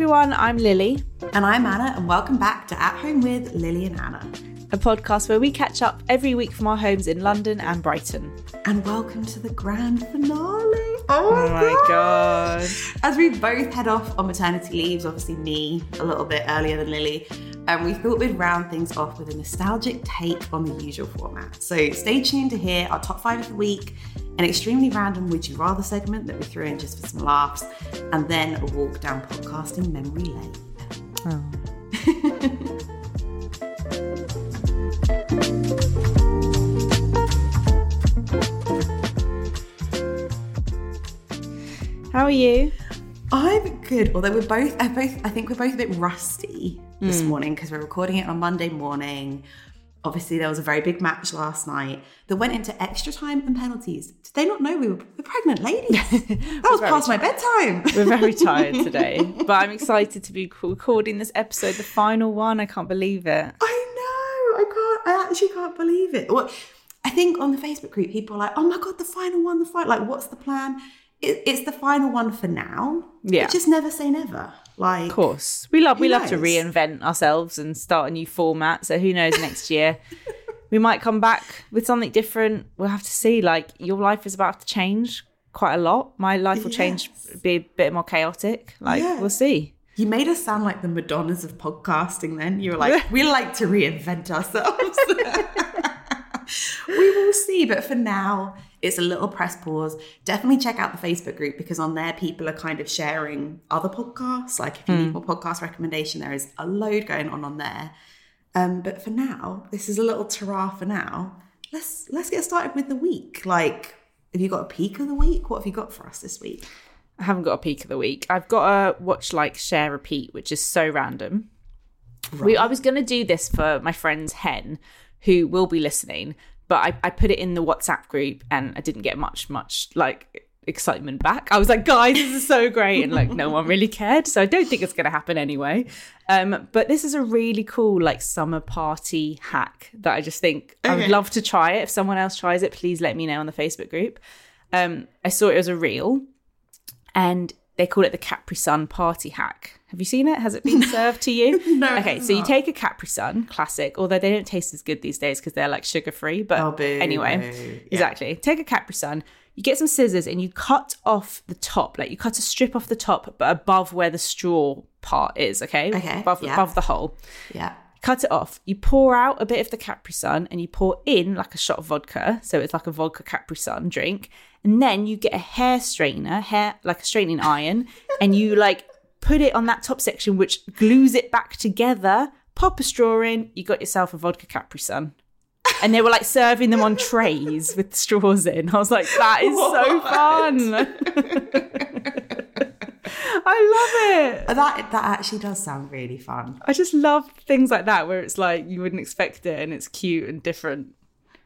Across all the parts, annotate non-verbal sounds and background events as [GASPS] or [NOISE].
everyone, I'm Lily, And I'm Anna, and welcome back to At Home with Lily and Anna. a podcast where we catch up every week from our homes in London and Brighton. And welcome to the grand finale. Oh Oh my god. As we both head off on maternity leaves, obviously me a little bit earlier than Lily, and we thought we'd round things off with a nostalgic take on the usual format. So stay tuned to hear our top five of the week, an extremely random Would You Rather segment that we threw in just for some laughs, and then a walk down podcasting memory lane. [LAUGHS] How are you? I'm good, although we're both, I both, I think we're both a bit rusty this hmm. morning because we're recording it on Monday morning. Obviously, there was a very big match last night that went into extra time and penalties. Did they not know we were, we're pregnant ladies? [LAUGHS] That was past my bedtime. We're very tired [LAUGHS] today, but I'm excited to be recording this episode, the final one. I can't believe it. I know. I can't. I actually can't believe it. Well, I think on the Facebook group, people are like, "Oh my god, the final one, the fight! Like, what's the plan?" It, it's the final one for now. Yeah. But just never say never. Like, Of course. We love we Who love to reinvent ourselves and start a new format. So who knows next year. [LAUGHS] we might come back with something different. We'll have to see. Like your life is about to change quite a lot. My life will change be a bit more chaotic. Like Yeah. we'll see. You made us sound like the Madonnas of podcasting then. You were like, [LAUGHS] we like to reinvent ourselves. [LAUGHS] we will see. But for now, it's a little press pause. Definitely check out the Facebook group because on there, people are kind of sharing other podcasts. Like if you need more podcast recommendation, there is a load going on on there. Um, but for now, this is a little ta for now. Let's let's get started with the week. Like, have you got a peak of the week? What have you got for us this week? I haven't got a peak of the week. I've got a watch like share repeat, which is so random. We, I was going to do this for my friend's hen, who will be listening, but I, I put it in the WhatsApp group and I didn't get much, much like excitement back. I was like, guys, this is so great, and like no one really cared. So I don't think it's going to happen anyway. Um, but this is a really cool like summer party hack that I just think I would love to try it. If someone else tries it, please let me know on the Facebook group. Um, I saw it as a reel and they call it the Capri Sun party hack. Have you seen it? Has it been [LAUGHS] served to you? [LAUGHS] No, Okay, so you take a Capri Sun, classic, although they don't taste as good these days because they're like sugar free. But Oh, anyway. Yeah. exactly. Take a Capri Sun. You get some scissors and you cut off the top, like you cut a strip off the top, but above where the straw part is. Okay, Okay, above yeah. above the hole Yeah. cut it off. You pour out a bit of the Capri Sun and you pour in like a shot of vodka. So it's like a vodka Capri Sun drink. And then you get a hair straightener, hair like a straightening iron, and you like put it on that top section, which glues it back together. Pop a straw in, you got yourself a vodka Capri Sun. And they were like serving them on trays with straws in. I was like, that is so fun. I love it. Uh, that that actually does sound really fun. I just love things like that where it's like you wouldn't expect it and it's cute and different.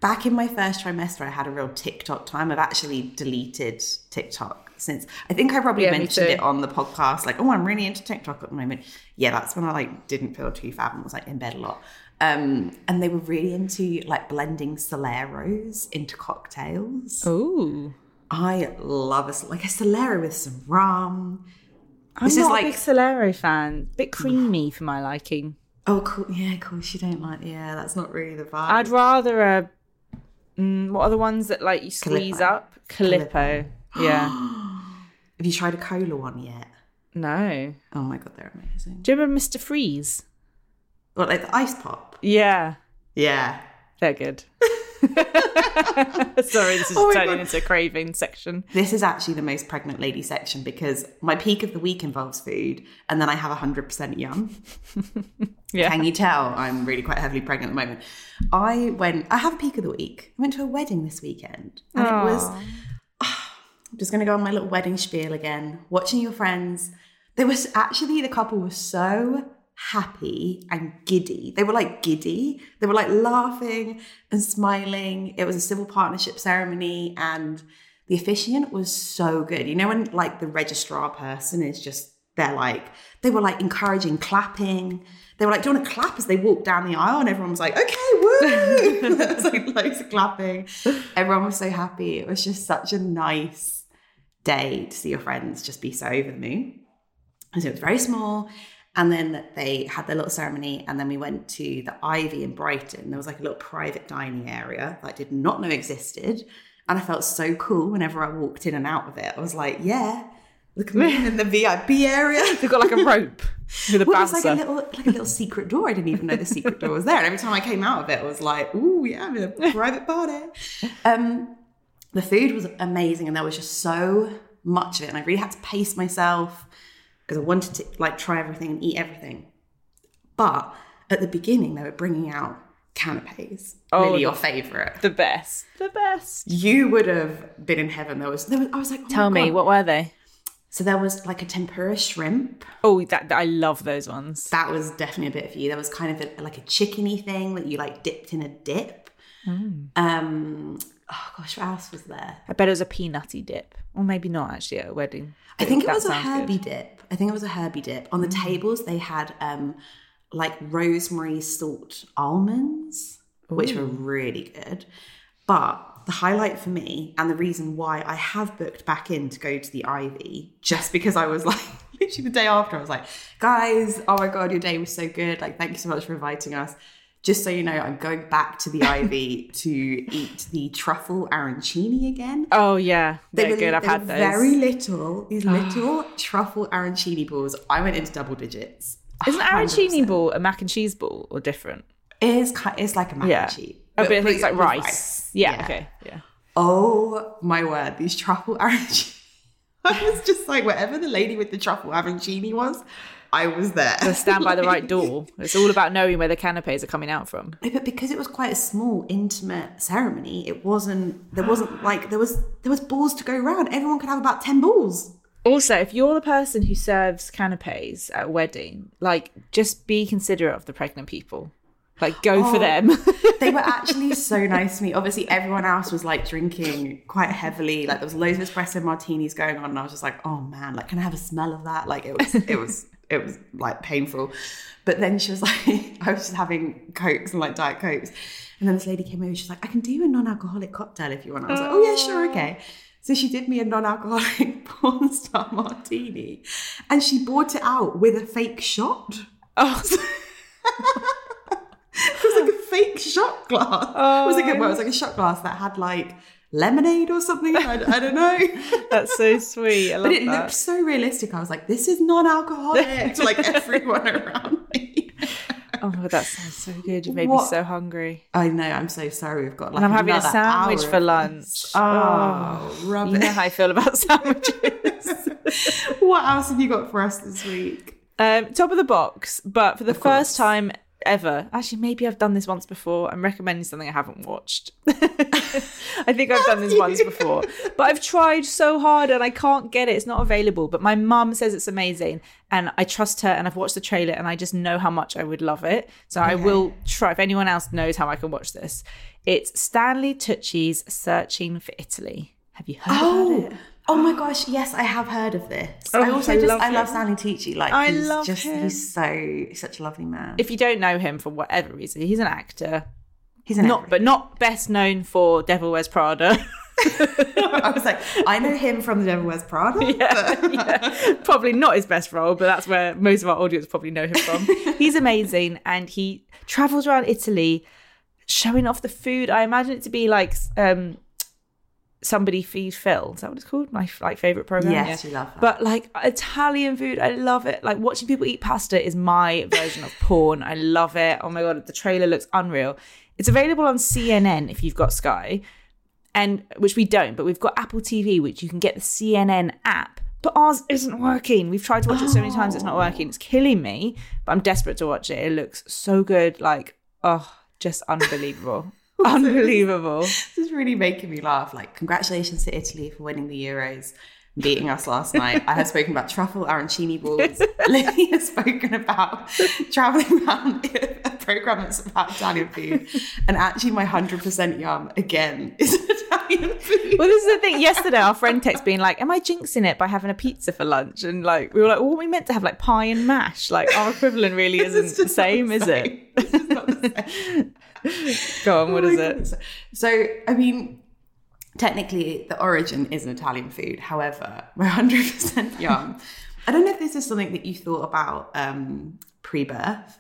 Back in my first trimester, I had a real TikTok time. I've actually deleted TikTok since. I think I probably Yeah, mentioned it on the podcast. Like, oh, I'm really into TikTok at the moment. Yeah, that's when I like didn't feel too fab and was like in bed a lot. Um, and they were really into like blending Soleros into cocktails. Ooh. I love a like a Solero with some rum. I'm This is not like- a big Solero fan. A Bit creamy for my liking. Oh, cool. Yeah, of course you don't like. Yeah, that's not really the vibe. I'd rather a. Mm, what are the ones that like you squeeze Calippo. up? Calippo. Yeah. [GASPS] Have you tried a cola one yet? no. Oh my god, they're amazing. Do you remember Mr. Freeze? What, like the ice pop? Yeah. Yeah. They're good. [LAUGHS] [LAUGHS] Sorry, this is [LAUGHS] Oh turning God. into a craving section. This is actually the most pregnant lady section because my peak of the week involves food and then I have 100% yum. [LAUGHS] Yeah. Can you tell I'm really quite heavily pregnant at the moment? I went, I have a peak of the week. I went to a wedding this weekend and it was, [SIGHS] I'm just going to go on my little wedding spiel again, watching your friends. There was actually, the couple was so happy and giddy. They were like giddy. They were like laughing and smiling. It was a civil partnership ceremony and the officiant was so good. You know, when like the registrar person is just, they're like, they were like encouraging clapping. They were like, do you want to clap as they walked down the aisle? And everyone was like, okay, woo. [LAUGHS] was like loads of clapping. Everyone was so happy. It was just such a nice day to see your friends just be so over the moon. And so it was very small. And then they had their little ceremony, and then we went to the Ivy in Brighton. There was like a little private dining area that I did not know existed. And I felt so cool whenever I walked in and out of it. I was like, yeah, look at me [LAUGHS] in the VIP area. [LAUGHS] They've got like a rope with a [LAUGHS] Well, it was like a little like a little secret door. I didn't even know the secret door was there. And every time I came out of it, I was like, "Ooh, yeah, I'm in a private party." Um, the food was amazing, and there was just so much of it, and I really had to pace myself because I wanted to like try everything and eat everything. But at the beginning, they were bringing out canapes. Oh, really, your favorite. the best. The best. You would have been in heaven. There was, there was I was like, oh Tell me, God. what were they? So there was like a tempura shrimp. Oh, that, I love those ones. that was definitely a bit for you. There was kind of a, like a chickeny thing that you like dipped in a dip. Mm. Um, oh gosh, what else was there? I bet it was a peanutty dip, or maybe not actually at a wedding. I think it was a herby good. Mm. dip. I think it was a herby dip. On the tables, they had um, like rosemary salt almonds, which were really good. But the highlight for me, and the reason why I have booked back in to go to the Ivy, just because I was [LAUGHS] like, literally the day after, I was like, guys, oh my God, your day was so good. Like, thank you so much for inviting us. Just so you know, I'm going back to the [LAUGHS] Ivy to eat the truffle arancini again. Oh yeah, They they're were, good. I've had those. very little. These [GASPS] little truffle arancini balls. I went into double digits. Isn't 100%. arancini ball a mac and cheese ball or different? It is. It's like a mac Yeah. and cheese. Oh, but think it's like with rice. Yeah, Okay. Yeah. Oh my word! These truffle [LAUGHS] arancini. I was just like, whatever the lady with the truffle arancini was, I was there. Stand by the right [LAUGHS] door. It's all about knowing where the canapes are coming out from. No, but because it was quite a small, intimate ceremony, it wasn't. There wasn't like there was there was balls to go around. Everyone could have about ten balls. Also, if you're the person who serves canapes at a wedding, like just be considerate of the pregnant people. Like go for Oh. them. [LAUGHS] they were [LAUGHS] actually so nice to me. Obviously, everyone else was like drinking quite heavily. Like there was loads of espresso martinis going on, and I was just like, "Oh man, like can I have a smell of that?" Like it was, it was, it was like painful. But then she was like, [LAUGHS] I was just having cokes and like diet cokes, and then this lady came over. She's like, "I can do you a non-alcoholic cocktail if you want." I was like, "Oh yeah, sure, okay." So she did me a non-alcoholic [LAUGHS] porn star martini, and she brought it out with a fake shot. oh, [LAUGHS] It was like a fake shot glass. it was like a, well, it was like a shot glass that had like lemonade or something. I, I don't know. [LAUGHS] that's so sweet. But it that. looked so realistic. I was like, this is non-alcoholic to like [LAUGHS] everyone around me. Oh my god, that sounds so good. You made What? me so hungry. I know. I'm so sorry. We've got like And I'm having a sandwich for of lunch. this. Oh, You know how I feel about [LAUGHS] sandwiches. what else have you got for us this week? um, top of the box, but for the first time ever, actually, maybe I've done this once before. I'm recommending something I haven't watched. [LAUGHS] I think I've done this once before, but I've tried so hard and I can't get it. It's not available. But my mum says it's amazing, and I trust her. And I've watched the trailer, and I just know how much I would love it. So I will try. If anyone else knows how I can watch this, it's Stanley Tucci's "Searching for Italy." Have you heard Oh, about it? Oh, oh my gosh! Yes, I have heard of this. Oh, I also I just love I love him. Stanley Tucci. Like I he's love just him. he's so such a lovely man. If you don't know him for whatever reason, he's an actor. he's an not but not best known for Devil Wears Prada. [LAUGHS] I was like, I know him from The Devil Wears Prada. yeah, yeah. Probably not his best role, but that's where most of our audience probably know him from. [LAUGHS] He's amazing and he travels around Italy showing off the food. I imagine it to be like um somebody feed Phil. Is that what it's called? My like favorite program. Yes, you love that. But like Italian food, I love it. Like watching people eat pasta is my version of porn. I love it. Oh my god, the trailer looks unreal. It's available on CNN if you've got Sky, and which we don't, but we've got Apple TV, which you can get the CNN app. But ours isn't working. We've tried to watch it so many times, it's not working. It's killing me, but I'm desperate to watch it. It looks so good. Like, oh, just unbelievable. [LAUGHS] unbelievable. This is really making me laugh. Like, congratulations to Italy for winning the Euros, beating us last night. I have spoken about truffle arancini balls. [LAUGHS] Lily has spoken about traveling around [LAUGHS] a program that's about Italian food. And actually, my 100% yum again is [LAUGHS] Italian food. Well, this is the thing. Yesterday, our friend text being like, "Am I jinxing it by having a pizza for lunch?" And like, we were like, "Well, we meant to have like pie and mash. Like, our equivalent really isn't the just not same, is it?" same. It's just not the same. Go on. What Oh is it? So, I mean, technically, the origin is an Italian food. However, [LAUGHS] we're 100% yum I don't know if this is something that you thought about um, pre-birth,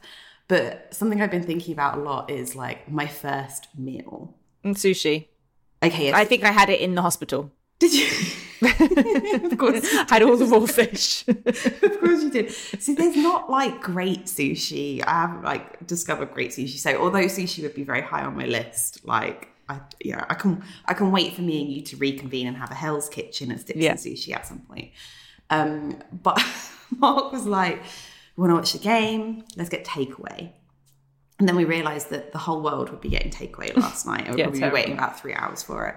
but something I've been thinking about a lot is like my first meal. And sushi. Okay, yes. I think I had it in the hospital. did you? [LAUGHS] of course, had all the raw fish. [LAUGHS] of course you did. See, there's not like great sushi. I haven't like discovered great sushi. So although sushi would be very high on my list, like I yeah, I can I can wait for me and you to reconvene and have a Hell's Kitchen and stick Yeah. some sushi at some point. Um, but [LAUGHS] Mark was like, "We want to watch the game. Let's get takeaway." And then we realised that the whole world would be getting takeaway last [LAUGHS] night, and we'd Yeah, be waiting about three hours for it.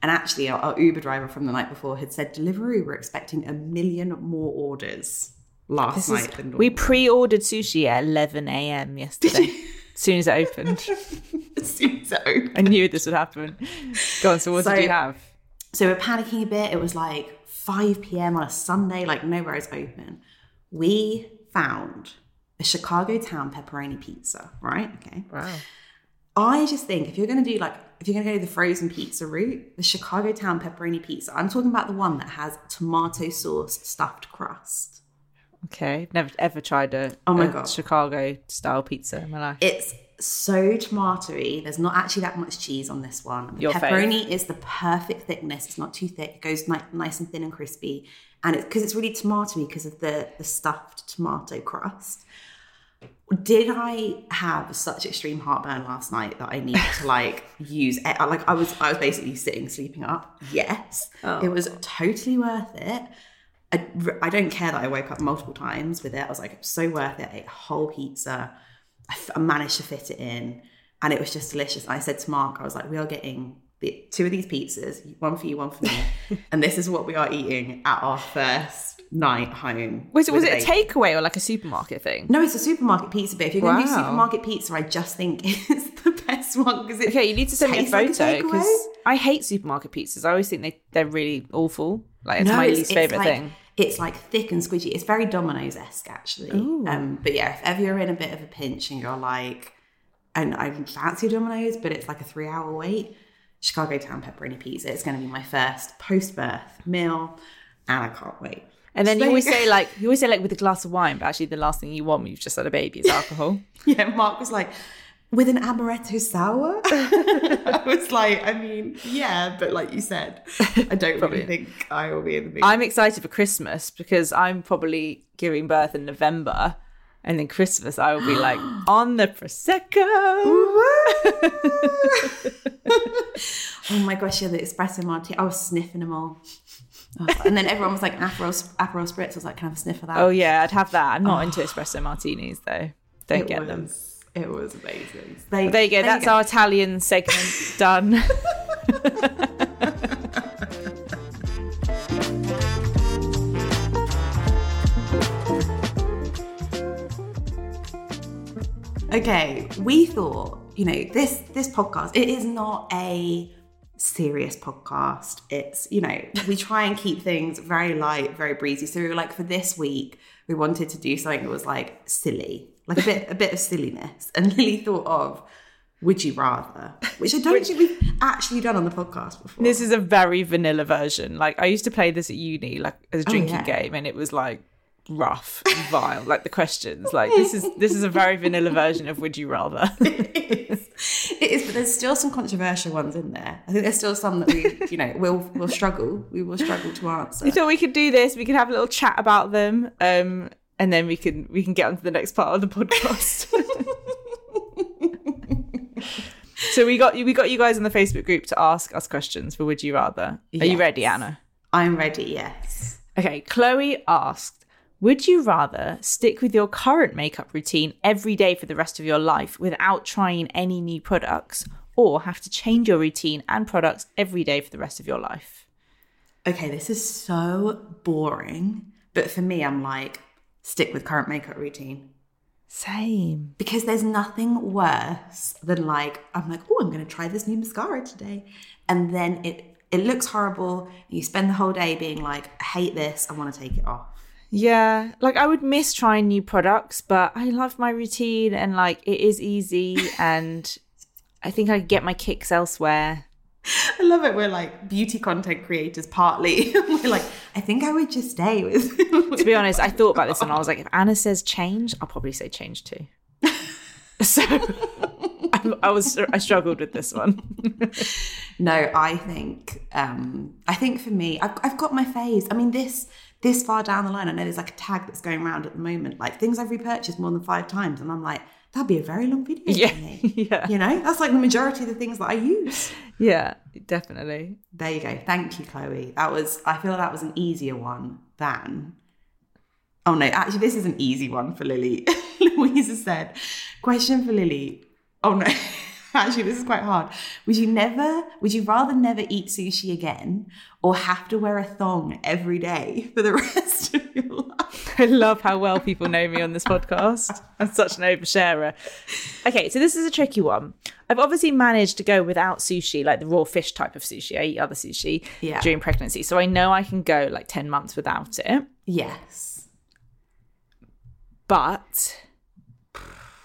And actually, our, our Uber driver from the night before had said "Delivery, we're expecting a million more orders last This night is- than we pre-ordered sushi at 11 a.m. yesterday. [LAUGHS] as soon as it opened, [LAUGHS] as soon as it opened. I knew this would happen. Go on. So what So- did you have? So we're panicking a bit. It was like 5 p.m. on a Sunday, like nowhere is open. We found a Chicago Town pepperoni pizza, right? Okay. Wow. I just think if you're going to do like, if you're going to go the frozen pizza route, the Chicago Town pepperoni pizza, I'm talking about the one that has tomato sauce stuffed crust. Okay. Never ever tried a, Oh my a God. Chicago style pizza in my life. It's so tomatoey. There's not actually that much cheese on this one. The Your pepperoni is the perfect thickness. It's not too thick. It goes ni- nice and thin and crispy. And it's because it's really tomatoey because of the, the stuffed tomato crust. Did I have such extreme heartburn last night that I needed to like [LAUGHS] use it? Like I was, I was basically sitting, sleeping up. Yes, oh. it was totally worth it. I, I don't care that I woke up multiple times with it. I was like, so worth it. I ate a whole pizza. I, f- I managed to fit it in, and it was just delicious. And I said to Mark, I was like, we are getting the, two of these pizzas, one for you, one for me, [LAUGHS] and this is what we are eating at our first night home. Was it was it a takeaway or like a supermarket thing? No, it's a supermarket pizza. But if you're going to do supermarket pizza, I just think [LAUGHS] it's the best one because it Okay, you need to send me a like photo because takeaway. I hate supermarket pizzas. I always think they they're really awful. Like it's No, my least it's favorite like- thing. It's like thick and squidgy. It's very Domino's esque, actually. Um, but yeah, if ever you're in a bit of a pinch and you're like, and I fancy Domino's, but it's like a three hour wait, Chicago Town pepperoni pizza. It's going to be my first post birth meal, and I can't wait. And then So you always say like you always say like with a glass of wine, but actually the last thing you want when you've just had a baby is alcohol. [LAUGHS] Yeah, Mark was like, with an amaretto sour? [LAUGHS] I was like, I mean, yeah, but like you said, I don't really think I will be in the mood. I'm excited for Christmas because I'm probably giving birth in November, and then Christmas I will be [GASPS] like on the prosecco. [LAUGHS] oh my gosh, yeah, the espresso martini. I was sniffing them all. Like- and then everyone was like, Aperol, Aperol Spritz. I was like, can I have a sniff of that? Oh yeah, I'd have that. I'm not into espresso martinis though. Don't it get was, them. It was amazing. They, There you go. That's our Italian segment done. [LAUGHS] Okay, we thought, you know, this this podcast, it is not a serious podcast. It's, you know, we try and keep things very light, very breezy. So we were like, for this week, we wanted to do something that was like silly, like a bit a bit of silliness. And [LAUGHS] Lily thought of Would You Rather, which I don't think we've actually done on the podcast before. this is a very vanilla version. Like I used to play this at uni, like as a drinking Oh, yeah. game, and it was like rough and vile. like the questions, like this is this is a very [LAUGHS] vanilla version of Would You Rather. [LAUGHS] it is. It is, but there's still some controversial ones in there. I think there's still some that we, you know, will will struggle. We will struggle to answer. I thought we could do this. We could have a little chat about them, um, and then we can we can get on to the next part of the podcast. [LAUGHS] so we got we got you guys in the Facebook group to ask us questions for Would You Rather. Are you ready, Anna? I'm ready. Yes. Okay, Chloe asked, Would you rather stick with your current makeup routine every day for the rest of your life without trying any new products, or have to change your routine and products every day for the rest of your life? Okay, this is so boring, but for me, I'm like stick with current makeup routine Same. because there's nothing worse than like I'm like, oh, I'm going to try this new mascara today, and then it it looks horrible. You spend the whole day being like, I hate this. I want to take it off. Yeah, like I would miss trying new products, but I love my routine and like it is easy [LAUGHS] and I think I get my kicks elsewhere. I love it. We're like beauty content creators partly. [LAUGHS] We're like, I think I would just stay with. to be [LAUGHS] honest, I thought about this and I was like, if Anna says change, I'll probably say change too. [LAUGHS] so I, I was I struggled with this one. no, I think um I think for me, I've, I've got my phase. I mean, this this far down the line, I know there's like a tag that's going around at the moment, like things I've repurchased more than five times, and I'm like, that'd be a very long video Yeah, for me. [LAUGHS] yeah. You know, that's like the majority of the things that I use. Yeah, definitely. There you go. Thank you, Chloe. That was I feel that was an easier one than Oh no, actually this is an easy one for Lily. [LAUGHS] Louisa said, question for Lily. Oh no. [LAUGHS] [LAUGHS] Actually, this is quite hard. Would you never would you rather never eat sushi again or have to wear a thong every day for the [LAUGHS] rest of your life? I love how well people know me on this podcast. I'm such an oversharer. Okay, so this is a tricky one. I've obviously managed to go without sushi, like the raw fish type of sushi. I eat other sushi Yeah. during pregnancy. So I know I can go like 10 months without it. Yes. But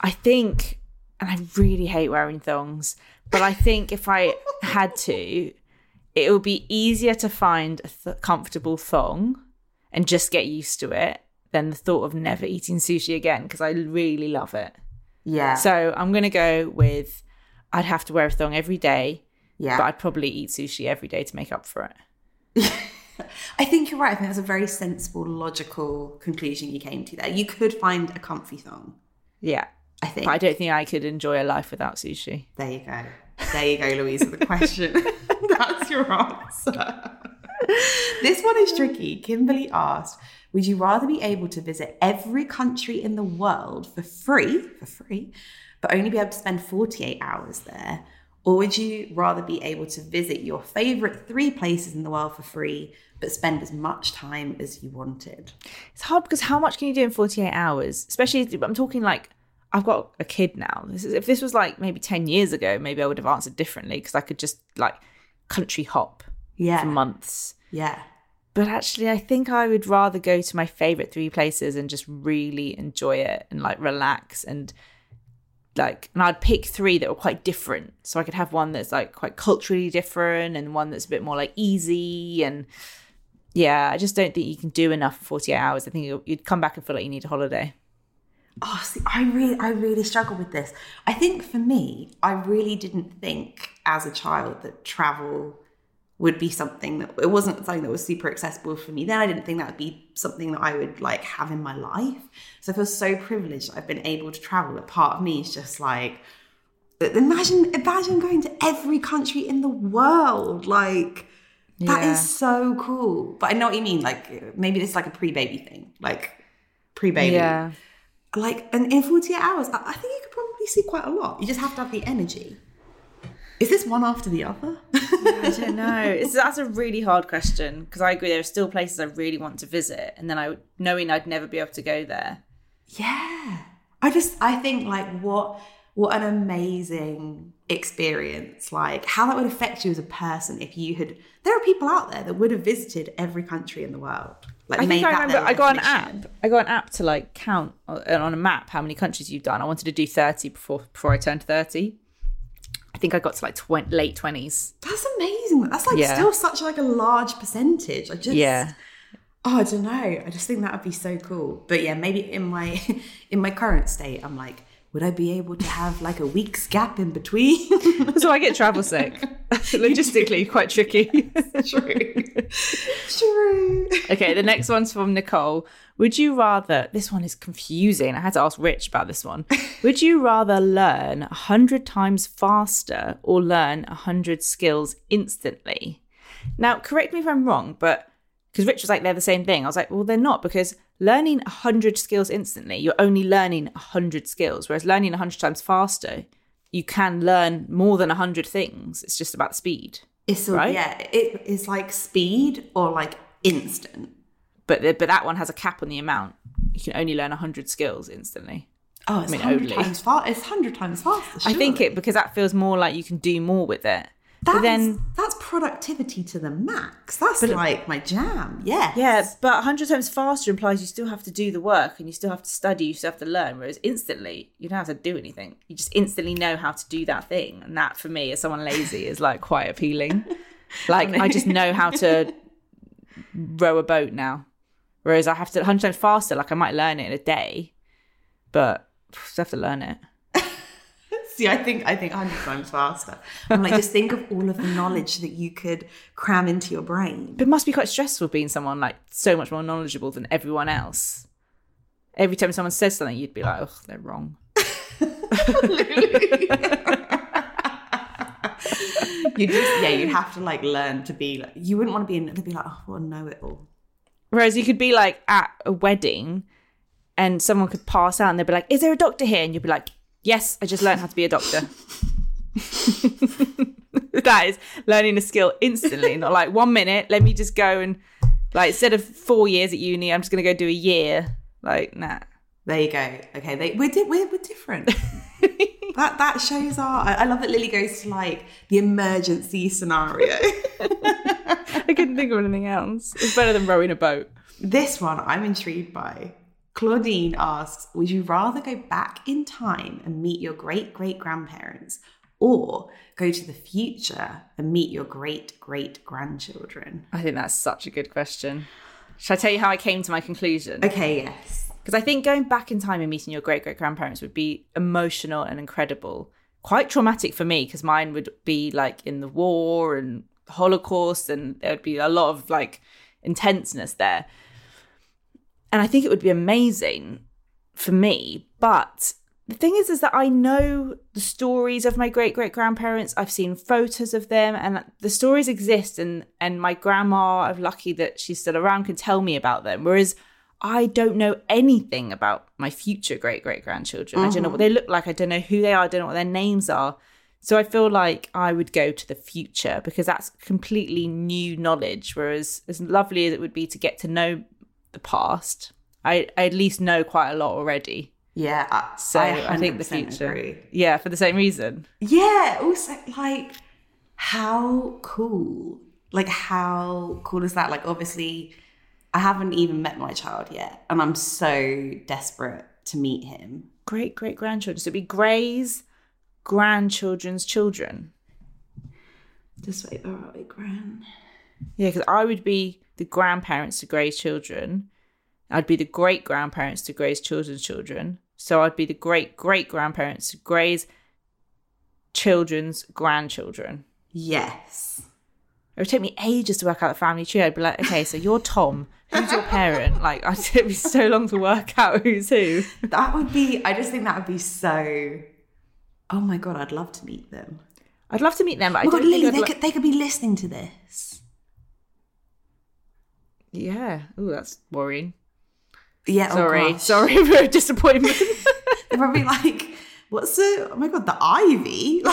I think, and I really hate wearing thongs, but I think if I had to, it would be easier to find a th- comfortable thong and just get used to it than the thought of never eating sushi again because I really love it. Yeah. So I'm going to go with I'd have to wear a thong every day, yeah. but I'd probably eat sushi every day to make up for it. [LAUGHS] I think you're right. I think that's a very sensible, logical conclusion you came to there. You could find a comfy thong. Yeah. I think. But I don't think I could enjoy a life without sushi. There you go. There you go, Louisa. The question. [LAUGHS] That's your answer. this one is tricky. Kimberly asked Would you rather be able to visit every country in the world for free, for free, but only be able to spend 48 hours there? Or would you rather be able to visit your favorite three places in the world for free, but spend as much time as you wanted? It's hard because how much can you do in 48 hours? Especially, I'm talking like, I've got a kid now. This is, if this was like maybe 10 years ago, maybe I would have answered differently because I could just like country hop Yeah. for months. Yeah. But actually, I think I would rather go to my favorite three places and just really enjoy it and like relax and like, and I'd pick three that were quite different. So I could have one that's like quite culturally different and one that's a bit more like easy. And yeah, I just don't think you can do enough for 48 hours. I think you'd come back and feel like you need a holiday. Oh, see, I really, I really struggle with this. I think for me, I really didn't think as a child that travel would be something that it wasn't something that was super accessible for me. Then I didn't think that would be something that I would like have in my life. So I feel so privileged I've been able to travel. A part of me is just like, imagine, imagine going to every country in the world. Like that Yeah. is so cool. But I know what you mean. Like maybe it's like a pre-baby thing, like pre-baby Yeah. Like and in 48 hours I, I think you could probably see quite a lot you just have to have the energy is this one after the other I don't know. It's, that's a really hard question because I agree. There are still places I really want to visit, and then I knowing I'd never be able to go there. yeah i just i think like what what an amazing experience like how that would affect you as a person if you had there are people out there that would have visited every country in the world like I think I that remember I got an app. I got an app to like count on uh, on a map how many countries you've done. I wanted to do thirty before before I turned thirty. I think I got to like tw- late twenties. that's amazing that's like Yeah. still such like a large percentage i just Yeah, Oh, I don't know. I just think that would be so cool. But yeah, maybe in my [LAUGHS] in my current state, I'm like, would I be able to have like a week's gap in between? [LAUGHS] so I get travel sick. [LAUGHS] Logistically, quite tricky. True. True. Okay, the next one's from Nicole. Would you rather, this one is confusing. I had to ask Rich about this one. Would you rather learn 100 times faster or learn 100 skills instantly? Now, correct me if I'm wrong, but because Rich was like, they're the same thing. I was like, well, they're not because learning 100 skills instantly, you're only learning 100 skills, whereas learning 100 times faster, you can learn more than 100 things. It's just about speed. It's all, Right? yeah, it is like speed or like instant. But, the, but that one has a cap on the amount. You can only learn 100 skills instantly. Oh, it's mean, hundred only. times fast. It's hundred times faster. I think it because that feels more like you can do more with it. That's, then- that's productivity to the max. That's like my jam. Yes. Yeah, but 100 times faster implies you still have to do the work and you still have to study, you still have to learn. Whereas instantly, you don't have to do anything. You just instantly know how to do that thing. And that, for me, as someone lazy, is like quite appealing. [LAUGHS] Like, I just know how to [LAUGHS] row a boat now. Whereas I have to 100 times faster, like, I might learn it in a day, but I still have to learn it. See, I think I think hundred times faster. I'm like, just think of all of the knowledge that you could cram into your brain. But it must be quite stressful being someone like so much more knowledgeable than everyone else. Every time someone says something, you'd be like, "Oh, they're wrong." [LAUGHS] You just yeah, you'd have to like learn to be like you wouldn't want to be in to be like, oh, well, know it all. Whereas you could be like at a wedding, and someone could pass out, and they'd be like, "Is there a doctor here?" And you'd be like, "Yes, I just learned how to be a doctor." [LAUGHS] that is learning a skill instantly, not like one minute. Let me just go and like instead of four years at uni, I'm just gonna go do a year. Like, nah. There you go. Okay, they, we're, di- we're we're different. [LAUGHS] that that shows our. I, I love that Lily goes to like the emergency scenario. [LAUGHS] I couldn't think of anything else. It's better than rowing a boat. this one I'm intrigued by. Claudine asks, "Would you rather go back in time and meet your great great grandparents, or go to the future and meet your great great grandchildren?" I think that's such a good question. Should I tell you how I came to my conclusion? Okay, yes. Because I think going back in time and meeting your great great grandparents would be emotional and incredible. Quite traumatic for me because mine would be like in the war and Holocaust, and there would be a lot of like intenseness there. And I think it would be amazing for me. But the thing is, is that I know the stories of my great great grandparents. I've seen photos of them, and the stories exist. And and my grandma, I'm lucky that she's still around, can tell me about them. Whereas I don't know anything about my future great great grandchildren. I don't know what mm-hmm. they look like. I don't know who they are. I don't know what their names are. So I feel like I would go to the future because that's completely new knowledge. Whereas, as lovely as it would be to get to know the past, I, I at least know quite a lot already. Yeah, I, So I, think the future. agree. Yeah, for the same reason. Yeah, also like how cool. Like how cool is that? Like obviously I haven't even met my child yet and I'm so desperate to meet him. Great great grandchildren. So it'd be Gray's grandchildren's children. Just wait, where are we, Gran? Yeah, because I would be the grandparents to Gray's children. I'd be the great grandparents to Gray's children's children. So I'd be the great great grandparents to Gray's children's grandchildren. Yes. It would take me ages to work out the family tree. I'd be like, okay, so you're Tom. Who's your parent? Like, I'd [LAUGHS] it'd be so long to work out who's who. That would be I just think that would be so Oh my god, I'd love to meet them. I'd love to meet them, but I Oh don't god, Lily, they li- could they could be listening to this. Yeah. Oh, that's worrying. Yeah, oh Sorry. gosh. Sorry [LAUGHS] for disappointment. [LAUGHS] They're probably like, what's the oh my god, the ivy? [LAUGHS]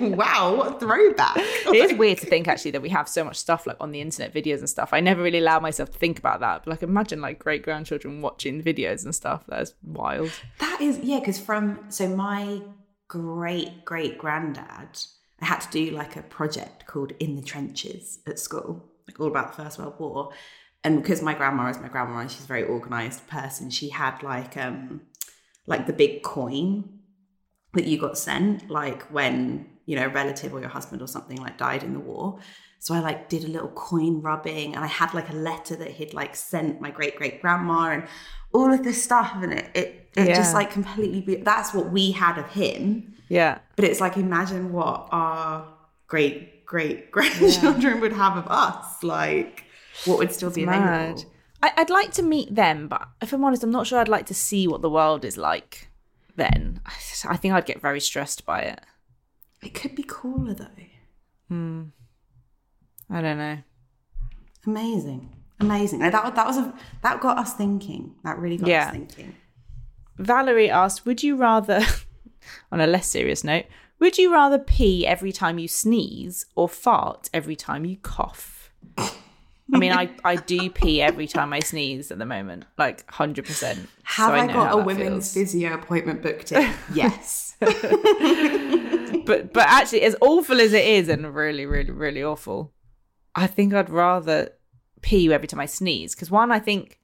Like wow, what a throwback. it is weird to think actually that we have so much stuff like on the internet videos and stuff. I never really allow myself to think about that. But like imagine like great grandchildren watching videos and stuff. That's wild. That is, yeah, because from, so my great great granddad, I had to do like a project called In the Trenches at school, like all about the First World War. And because my grandma is my grandma and she's a very organized person, she had like, um, like the big coin that you got sent, like when, you know, a relative or your husband or something like died in the war. So I like did a little coin rubbing and I had like a letter that he'd like sent my great great grandma and all of this stuff and it it, it Yeah. just like completely be- that's what we had of him. Yeah. But it's like imagine what our great great [LAUGHS] grandchildren would have of us. Like what would still be available. Mad. I, I'd like to meet them, but if I'm honest, I'm not sure I'd like to see what the world is like then. [SIGHS] I think I'd get very stressed by it. It could be cooler though. Hmm. I don't know. Amazing. Amazing. Like, that that was a that got us thinking. That really got Yeah. us thinking. Valerie asked, Would you rather, [LAUGHS] on a less serious note, would you rather pee every time you sneeze or fart every time you cough? I mean, I, I do pee every time I sneeze at the moment, like 100%. Have so I, know got a women's feels. physio appointment booked in? [LAUGHS] yes. but but actually, as awful as it is, and really, really, really awful, I think I'd rather pee every time I sneeze because one, I think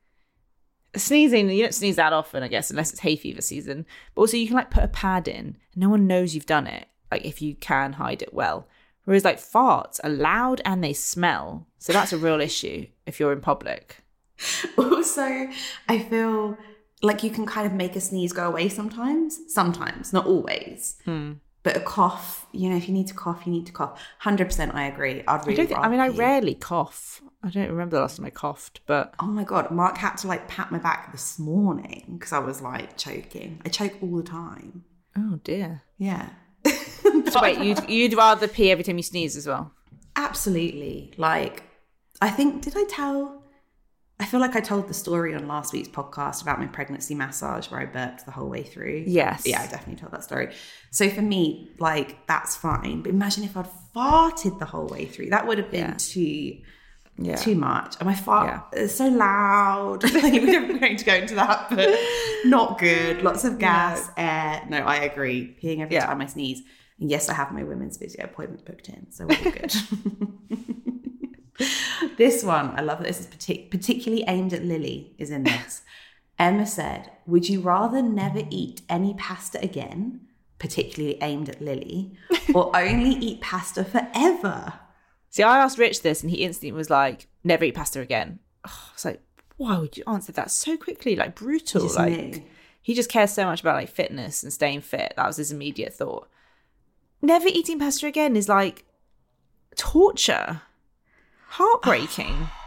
sneezing you don't sneeze that often, I guess, unless it's hay fever season. But also, you can like put a pad in, and no one knows you've done it. Like if you can hide it well. Whereas like farts are loud and they smell, so that's a real issue if you're in public. [LAUGHS] Also, I feel like you can kind of make a sneeze go away sometimes. Sometimes, not always. Hmm. But a cough, you know, if you need to cough, you need to cough. Hundred percent, I agree. I'd I really. don't. Think, I mean, I rarely cough. I don't remember the last time I coughed, but Oh my god, Mark had to like pat my back this morning because I was like choking. I choke all the time. oh dear. Yeah. So wait, you'd [LAUGHS] you'd rather pee every time you sneeze as well? Absolutely. Like, I think, did I tell? I feel like I told the story on last week's podcast about my pregnancy massage where I burped the whole way through. Yes. Yeah, I definitely told that story. So for me, like, that's fine. But imagine if I'd farted the whole way through. That would have been Yeah. too. Yeah. Too much. And my fart Yeah. is so loud. [LAUGHS] like, we're never going to go into that, but not good. Lots of gas, air. No, I agree. Peeing every Yeah. time I sneeze. And yes, I have my women's physio appointment booked in, so we're all good. [LAUGHS] this one, I love that this is partic- particularly aimed at Lily, is in this. [LAUGHS] Emma said, Would you rather never eat any pasta again, particularly aimed at Lily, [LAUGHS] or only eat pasta forever? See, I asked Rich this, and he instantly was like, "Never eat pasta again." Oh, I was like, "Why would you answer that so quickly? Like brutal." like knew. he just cares so much about like fitness and staying fit. That was his immediate thought. Never eating pasta again is like torture, heartbreaking. [SIGHS]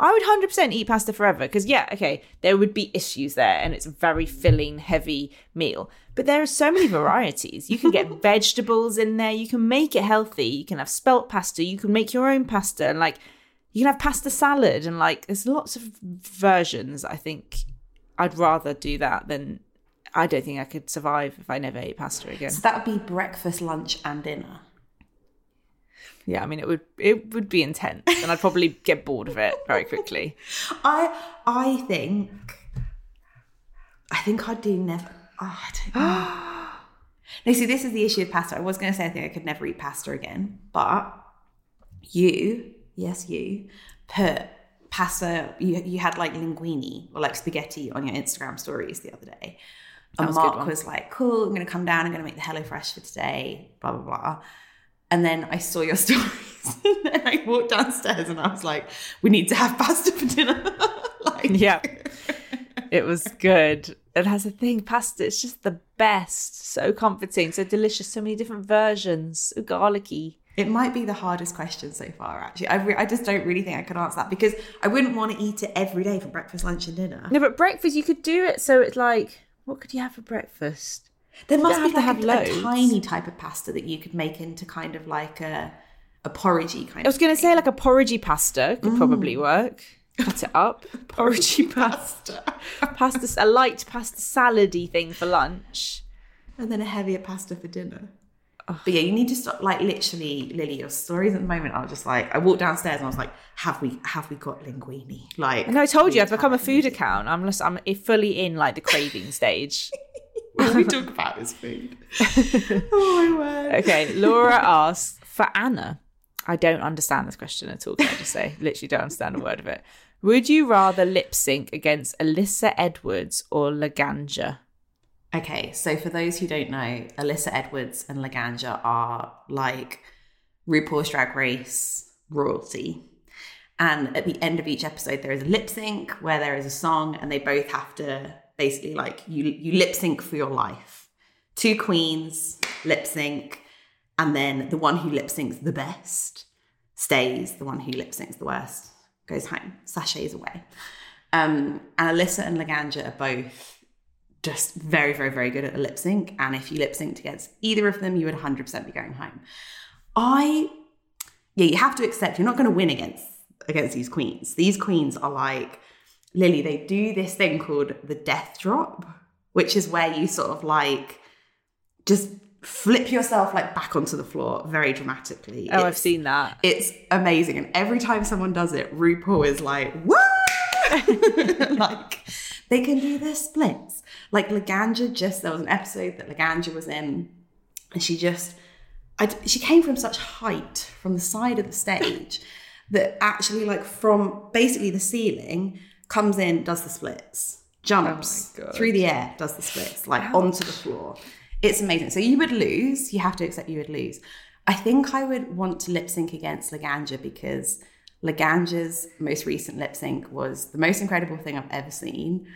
I would hundred percent eat pasta forever because yeah, okay, there would be issues there, and it's a very filling, heavy meal. But there are so many varieties. You can get [LAUGHS] vegetables in there. You can make it healthy. You can have spelt pasta. You can make your own pasta, and like you can have pasta salad, and like there's lots of versions. I think I'd rather do that than. I don't think I could survive if I never ate pasta again. So that would be breakfast, lunch, and dinner. Yeah, I mean it would it would be intense, and I'd probably get bored of it very quickly. [LAUGHS] I I think I think I'd do never. Oh, I don't know. [GASPS] no, see, this is the issue with pasta. I was going to say I think I could never eat pasta again, but you, yes, you put pasta. You you had like linguine or like spaghetti on your Instagram stories the other day. And was Mark was like, "Cool, I'm going to come down. I'm going to make the HelloFresh for today." Blah blah blah. And then I saw your [LAUGHS] stories, and then I walked downstairs, and I was like, "We need to have pasta for dinner." [LAUGHS] like, yeah. It was good. It has a thing, pasta. It's just the best. So comforting, so delicious. So many different versions. So garlicky. It might be the hardest question so far, actually. I, re- I just don't really think I could answer that because I wouldn't want to eat it every day for breakfast, lunch, and dinner. No, but breakfast you could do it so it's like, what could you have for breakfast? There must be like have a, a tiny type of pasta that you could make into kind of like a a porridgey kind I was going to say like a porridgey pasta could mm. probably work. Cut it up, [LAUGHS] porridgey pasta, pasta, a light pasta salady thing for lunch. and then a heavier pasta for dinner. But yeah, you need to stop. Like literally, Lily, your stories at the moment are just like I walked downstairs and I was like, "Have we? Have we got linguine?" Like, And I told you I've become a food account. I'm just, I'm fully in like the craving stage. [LAUGHS] All we [LAUGHS] talk about is food. [LAUGHS] oh my word! Okay, Laura asks for Anna. I don't understand this question at all. Can I just say, literally don't understand a word of it. Would you rather lip sync against Alyssa Edwards or Laganja? Okay, so for those who don't know, Alyssa Edwards and Laganja are like RuPaul's Drag Race royalty. And at the end of each episode, there is a lip sync where there is a song, and they both have to basically like you you lip sync for your life. Two queens lip sync, and then the one who lip syncs the best stays. The one who lip syncs the worst goes home, sashays away. Um, and Alyssa and Laganja are both just very, very, very good at a lip sync. And if you lip synced against either of them, you would 100% be going home. I, yeah, you have to accept you're not going to win against against these queens. These queens are like Lily. They do this thing called the death drop, which is where you sort of like just flip yourself like back onto the floor very dramatically. Oh, I've seen that. it's amazing. And every time someone does it, RuPaul is like, woo! [LAUGHS] like, they can do their splits. Like, Laganja just, there was an episode that Laganja was in, and she just I, she came from such height from the side of the stage [LAUGHS] that actually, like, from basically the ceiling, comes in, does the splits, jumps Oh through the air, does the splits, like onto the floor. It's amazing. So you would lose. You have to accept you would lose. I think I would want to lip sync against Laganja because Laganja's most recent lip sync was the most incredible thing I've ever seen.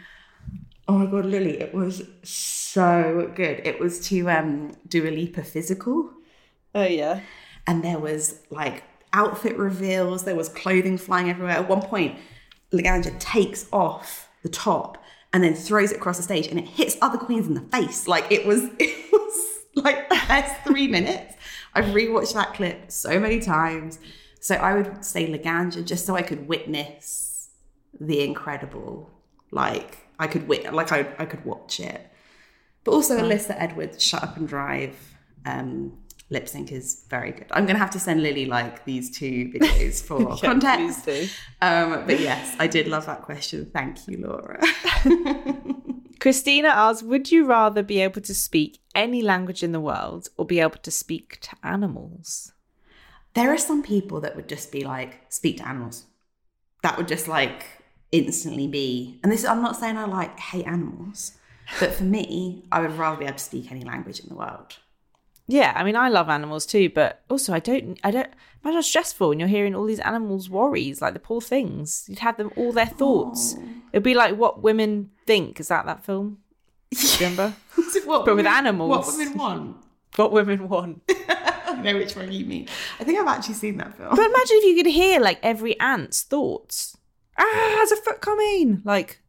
Oh my god, Lily, it was so good. It was to um leap of physical Oh yeah. and there was like outfit reveals, there was clothing flying everywhere. At one point, Laganja takes off the top and then throws it across the stage and it hits other queens in the face. Like it was [LAUGHS] it was like the best three minutes. I've rewatched that clip so many times. So I would say Laganja just so I could witness the incredible. Like I could wit like I I could watch it. But also Alyssa Edwards, Shut Up and Drive, um, lip sync is very good. I'm gonna have to send Lily like these two [LAUGHS] videos for context. please do. Um, but yes, I did love that question. Thank you, Laura. [LAUGHS] Christina asks, would you rather be able to speak any language in the world or be able to speak to animals? there are some people that would just be like, speak to animals. That would just like instantly be, and this I'm not saying I like hate animals, but for me, I would rather be able to speak any language in the world. Yeah, I mean, I love animals too, but also I don't, I don't, imagine how stressful when you're hearing all these animals' worries, like the poor things. You'd have them all their thoughts. It'd be like what women think. Is that that film? Remember? [LAUGHS] what But with animals. [LAUGHS] What women want. what women want. I know which one you mean. I think I've actually seen that film. But imagine if you could hear like every ant's thoughts. Ah, there's a foot coming. Like,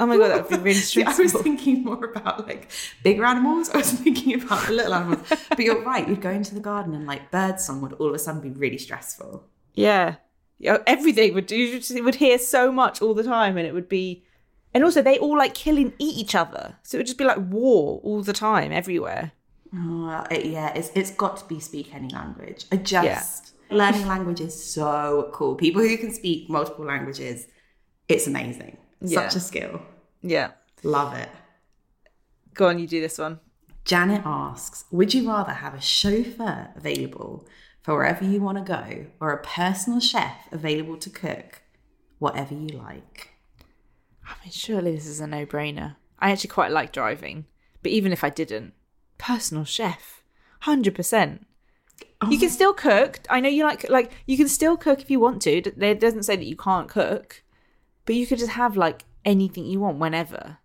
oh my God, that would be [LAUGHS] really See, I was thinking more about like bigger animals. I was thinking about the little animals. But you're right. You'd go into the garden and like bird song would all of a sudden be really stressful. Yeah. Yeah, everything would you just would hear so much all the time and it would be and also they all like kill and eat each other. So it would just be like war all the time everywhere. Oh, it, yeah, it's it's got to be speak any language. I just learning language is so cool. People who can speak multiple languages, it's amazing. Yeah. Such a skill. Yeah. Love it. Go on, you do this one. Janet asks, would you rather have a chauffeur available for wherever you want to go or a personal chef available to cook whatever you like? I mean, surely this is a no-brainer. I actually quite like driving, but even if I didn't, personal chef, hundred percent. You can oh. still cook. I know you like like you can still cook if you want to. It doesn't say that you can't cook, but you could just have like anything you want whenever.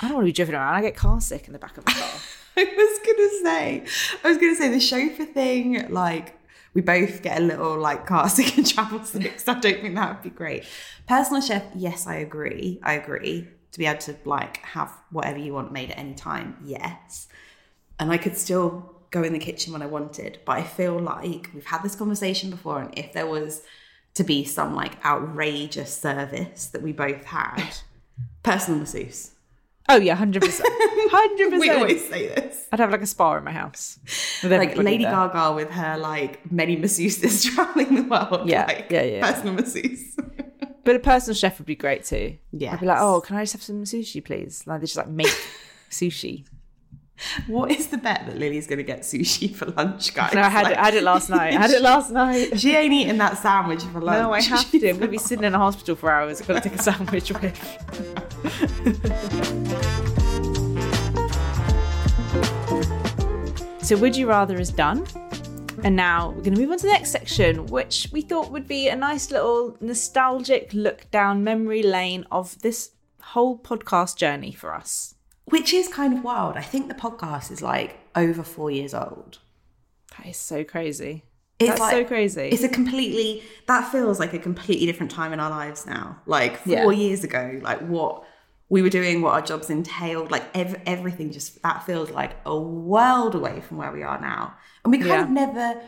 I don't want to be driven around. I get car sick in the back of the [LAUGHS] car. I was gonna say, I was gonna say the chauffeur thing, like we both get a little like car [LAUGHS] sick and travel sick, so I don't think that would be great. Personal chef, yes, I agree. I agree. To be able to like have whatever you want made at any time, yes. And I could still go in the kitchen when I wanted, but I feel like we've had this conversation before, and if there was to be some like outrageous service that we both had, [LAUGHS] personal masseuse. oh yeah, hundred percent, hundred [LAUGHS] percent. We always say this. I'd have like a spa in my house. like Lady there. Gaga with her like many masseuses [LAUGHS] traveling the world. Yeah, like, yeah, yeah. Personal masseuse. But a personal chef would be great too. Yeah, I'd be like, oh, can I just have some sushi, please? Like they just like make sushi. [LAUGHS] what is the bet that Lily's going to get sushi for lunch, guys? No, I had it. I had it last night. I had it last night. [LAUGHS] She ain't eating that sandwich for lunch. No, I have to. I'm gonna be [LAUGHS] sitting in a hospital for hours. I've got to take a sandwich with. so, would you rather is done, and now we're going to move on to the next section, which we thought would be a nice little nostalgic look down memory lane of this whole podcast journey for us. Which is kind of wild. I think the podcast is like over four years old. That is so crazy. It's That's like- so crazy. It's a completely that feels like a completely different time in our lives now. Like four Yeah. years ago, like what we were doing, what our jobs entailed, like ev- everything just that feels like a world away from where we are now. And we kind Yeah. of never,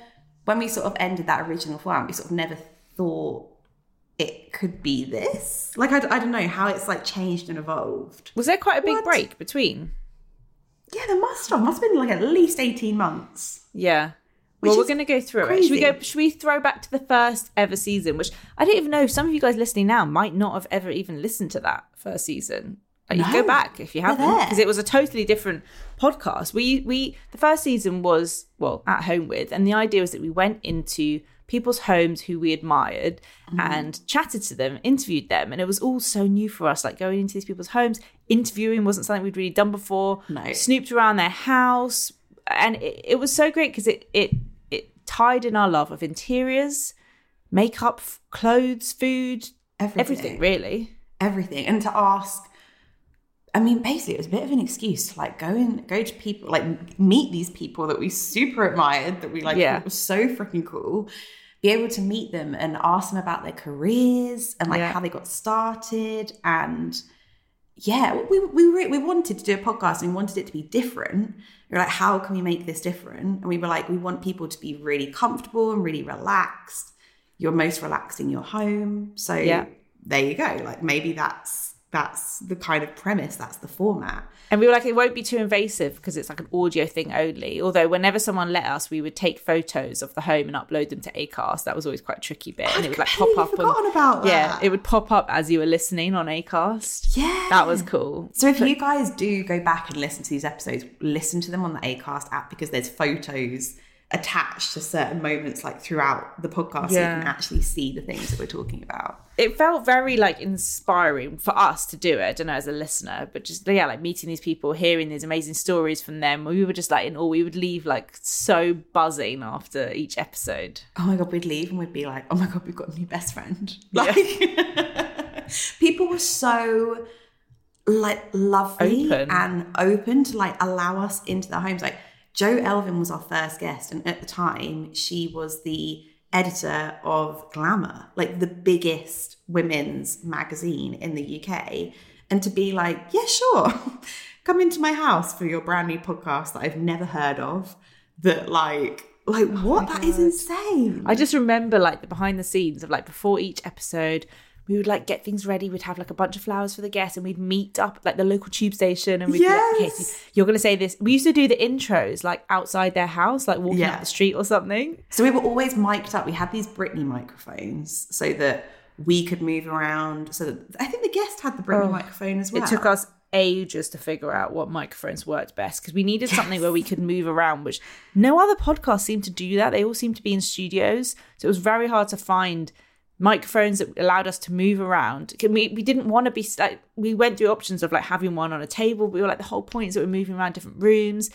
when we sort of ended that original format, we sort of never thought it could be this. Like I, I don't know how it's like changed and evolved. Was there quite a big What? break between? Yeah, there must have must have been like at least eighteen months. Yeah. Well, we're going to go through it. Should we go? Should we throw back to the first ever season? Which I don't even know. Some of you guys listening now might not have ever even listened to that first season. Like, you No, go back if you haven't, because it was a totally different podcast. We we the first season was well at home with, and the idea was that we went into people's homes who we admired Mm-hmm. and chatted to them, interviewed them, and it was all so new for us. Like going into these people's homes, interviewing wasn't something we'd really done before. No. snooped around their house, and it, it was so great because it it it tied in our love of interiors, makeup, clothes, food, Everything. everything really. everything and to ask i mean basically it was a bit of an excuse to like go and go to people like meet these people that we super admired that we like Yeah. was so freaking cool be able to meet them and ask them about their careers and like Yeah. how they got started and yeah we, we were we wanted to do a podcast and we wanted it to be different we were like how can we make this different and we were like we want people to be really comfortable and really relaxed you're most relaxed in your home so Yeah. there you go like maybe that's that's the kind of premise that's the format And we were like, it won't be too invasive because it's like an audio thing only. Although whenever someone let us, we would take photos of the home and upload them to Acast. That was always quite a tricky bit, and it would like pop up. forgotten about Yeah, it would pop up as you were listening on Acast. yeah That was cool. so if you guys do go back and listen to these episodes listen to them on the acast app because there's photos attached to certain moments like throughout the podcast so you can actually see the things that we're talking about It felt very like inspiring for us to do it. I don't know as a listener, but just yeah, like meeting these people, hearing these amazing stories from them. We were just like in awe. We would leave like so buzzing after each episode. oh my god we'd leave and we'd be like oh my god we've got a new best friend [LAUGHS] like [LAUGHS] people were so like lovely Open. and open to like allow us into their homes like Jo Elvin was our first guest and at the time she was the editor of glamour like the biggest women's magazine in the uk and to be like yeah sure [LAUGHS] come into my house for your brand new podcast that i've never heard of that like like oh what? that is insane. I just remember like the behind the scenes of like before each episode, we would like get things ready. We'd have like a bunch of flowers for the guests, and we'd meet up like the local tube station, and we'd be like, okay, you're gonna say this. We used to do the intros like outside their house, like walking Yeah. up the street or something. So we were always mic'd up. We had these Britney microphones so that we could move around. So that, I think the guest had the Britney oh, microphone as well. It took us ages to figure out what microphones worked best because we needed something where we could move around, which no other podcast seemed to do that. They all seemed to be in studios. So it was very hard to find microphones that allowed us to move around. We, we didn't want to be, like, we went through options of like having one on a table. We were like, the whole point is that we're moving around different rooms.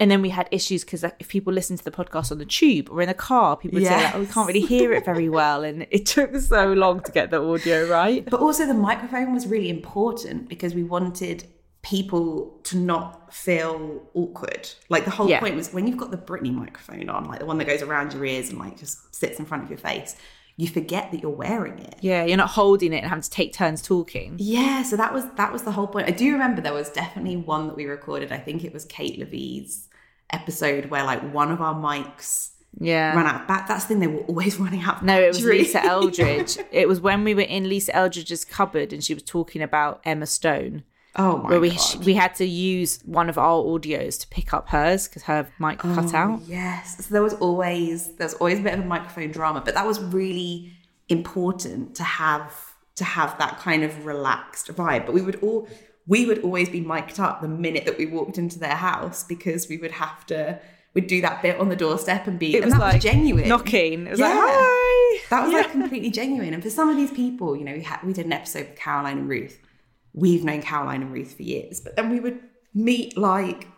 And then we had issues because like, if people listen to the podcast on the tube or in the car, people would say like, "Oh, we can't really hear it very well," and it took so long to get the audio right. But also the microphone was really important because we wanted people to not feel awkward. Like the whole Yeah. point was when you've got the Britney microphone on, like the one that goes around your ears and like just sits in front of your face, you forget that you're wearing it. Yeah, you're not holding it and having to take turns talking. Yeah, so that was that was the whole point. I do remember there was definitely one that we recorded. I think it was Kate Levy's episode where like one of our mics Yeah. ran out bat. That's the thing; they were always [LAUGHS] running out. No, it was. Lisa Eldridge. [LAUGHS] it was when we were in Lisa Eldridge's cupboard and she was talking about Emma Stone. Oh my Where we god! we had to use one of our audios to pick up hers because her mic cut Oh, out. Yes, so there was always there was always a bit of a microphone drama, but that was really important to have to have that kind of relaxed vibe. But we would all we would always be mic'd up the minute that we walked into their house because we would have to we'd do that bit on the doorstep and be It and was that like genuine knocking. It was like, Yeah. hi. That was [LAUGHS] Yeah. like completely genuine. And for some of these people, you know, we had we did an episode with Caroline and Ruth. We've known Caroline and Ruth for years, but then we would meet like,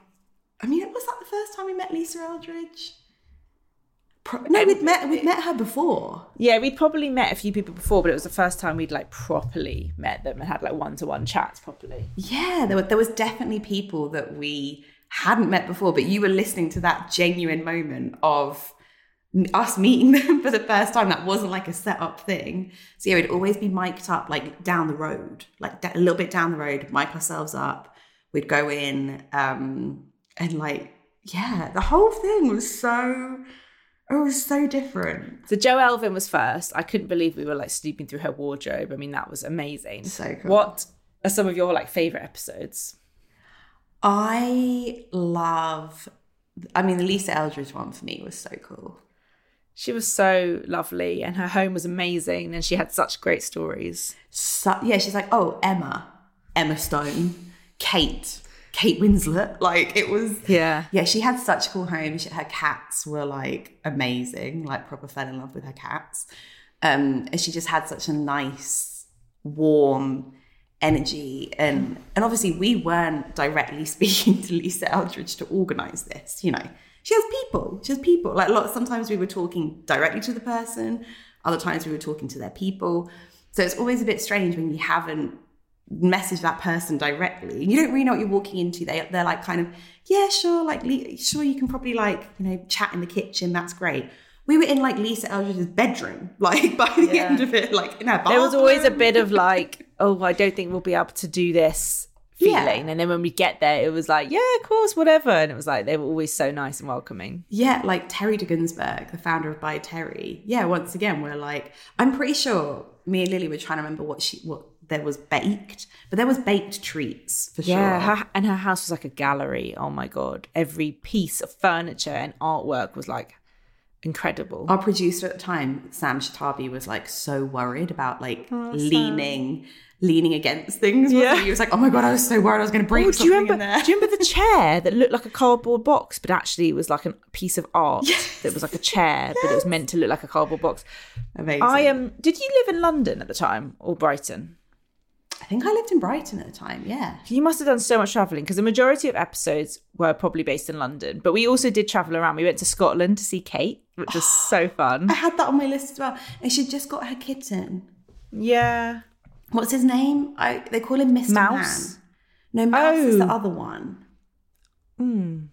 I mean, was that the first time we met Lisa Eldridge? Pro- no, we'd met we'd met her before. Yeah, we'd probably met a few people before, but it was the first time we'd like properly met them and had like one to one chats properly. Yeah, there were there was definitely people that we hadn't met before, but you were listening to that genuine moment of us meeting [LAUGHS] them for the first time. That wasn't like a set up thing. So yeah, we'd always be mic'd up like down the road, like a little bit down the road, mic ourselves up. We'd go in um, and like yeah, the whole thing was so it was so different. So Jo Elvin was first. I couldn't believe we were like snooping through her wardrobe. I mean, that was amazing. So cool. What are some of your like favorite episodes? I love. I mean, the Lisa Eldridge one for me was so cool. She was so lovely and her home was amazing and she had such great stories. So, yeah, she's like, oh, Emma. Emma Stone, Kate, Kate Winslet. [LAUGHS] Like it was Yeah. yeah, she had such a cool home. She, her cats were like amazing, like proper fell in love with her cats. Um, and she just had such a nice, warm energy. And and obviously we weren't directly [LAUGHS] speaking to Lisa Eldridge to organize this, you know. She has people. She has people. Like lots sometimes we were talking directly to the person, other times we were talking to their people. So it's always a bit strange when you haven't messaged that person directly. You don't really know what you're walking into. They they're like kind of yeah, sure, like sure you can probably like you know chat in the kitchen. That's great. We were in like Lisa Eldridge's bedroom, [LAUGHS] like by the Yeah. end of it, like in her bathroom. There was always a bit of [LAUGHS] like, oh, I don't think we'll be able to do this Yeah. feeling. And then when we get there, it was like, yeah, of course, whatever. And it was like, they were always so nice and welcoming. Yeah, like Terry de Gunzburg, the founder of By Terry. Yeah, once again, we're like, I'm pretty sure me and Lily were trying to remember what she what there was baked, but there was baked treats for Yeah, sure. her, and her house was like a gallery. Oh my god! Every piece of furniture and artwork was like incredible. Our producer at the time, Sam Shatabi, was like so worried about like oh, leaning, leaning against things. Yeah. he? was like, "Oh my god, I was so worried I was going to break Oh, do something you remember? in there." Do you remember the [LAUGHS] chair that looked like a cardboard box, but actually was like a piece of art that was like a chair, but it was meant to look like a cardboard box? Amazing. I um, did you live in London at the time or Brighton? I think I lived in Brighton at the time. Yeah. You must have done so much traveling because the majority of episodes were probably based in London, but we also did travel around. We went to Scotland to see Kate, which was [GASPS] so fun. I had that on my list as well. And she just got her kitten. Yeah. What's his name? I they call him Mr. Mouse? Man. No, Mouse is the Oh. other one. Hmm.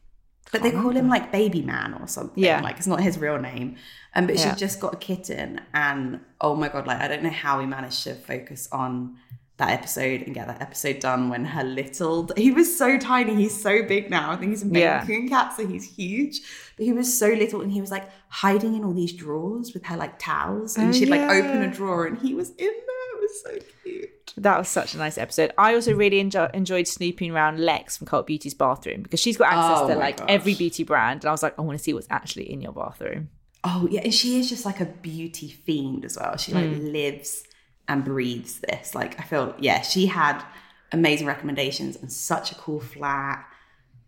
But they call him like Baby Man or something. Yeah. Like it's not his real name. Um, but Yeah. she just got a kitten, and oh my god, like I don't know how we managed to focus on that episode and get that episode done when her little he was so tiny he's so big now i think he's a Maine Yeah. Coon cat so he's huge but he was so little and he was like hiding in all these drawers with her like towels and Oh, she'd like open a drawer and he was in there was so cute That was such a nice episode. I also really enjo- enjoyed snooping around Lex from Cult Beauty's bathroom because she's got access Oh to like gosh. every beauty brand. And I was like, I want to see what's actually in your bathroom. Oh yeah, and she is just like a beauty fiend as well. She like Mm. lives and breathes this. Like I feel, yeah, she had amazing recommendations and such a cool flat.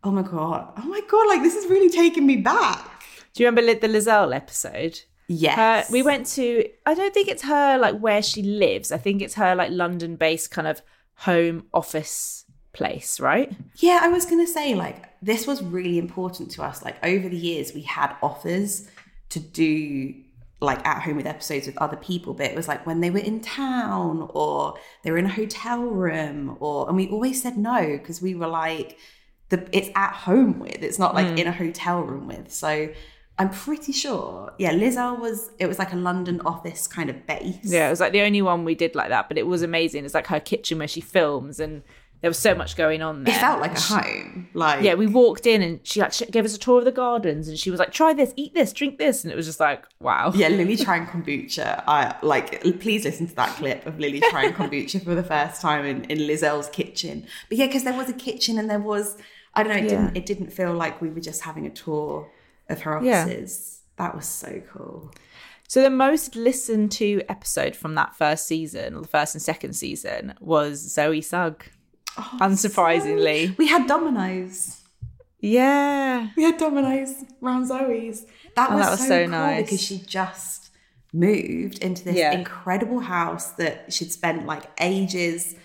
Oh my god, oh my god, like this is really taking me back. Do you remember the Lizelle episode? Yes, Her, we went to, I don't think it's her like where she lives. I think it's her like London based kind of home office place, right? Yeah, I was gonna say like this was really important to us. Like over the years, we had offers to do like at home with episodes with other people, but it was like when they were in town or they were in a hotel room, or and we always said no because we were like the it's at home with. It's not like mm. in a hotel room with. So. I'm pretty sure. Yeah, Lizelle was. It was like a London office kind of base. Yeah, it was like the only one we did like that, but it was amazing. It's like her kitchen where she films, and there was so much going on there. it felt like a home. Like Yeah, we walked in and she like gave us a tour of the gardens, and she was like, "Try this, eat this, drink this," and it was just like, wow. Yeah, Lily [LAUGHS] trying kombucha. I like. Please listen to that clip of Lily trying [LAUGHS] kombucha for the first time in, in Lizelle's kitchen. But yeah, because there was a kitchen and there was. I don't know. It Yeah. didn't. It didn't feel like we were just having a tour of her Yeah. offices. That was so cool. So the most listened to episode from that first season, or the first and second season, was Zoe Sugg. Oh, Unsurprisingly, We had Domino's. yeah, We had Domino's round Zoe's. That Oh, was, that was so, so cool nice. because she just moved into this Yeah. incredible house that she'd spent like ages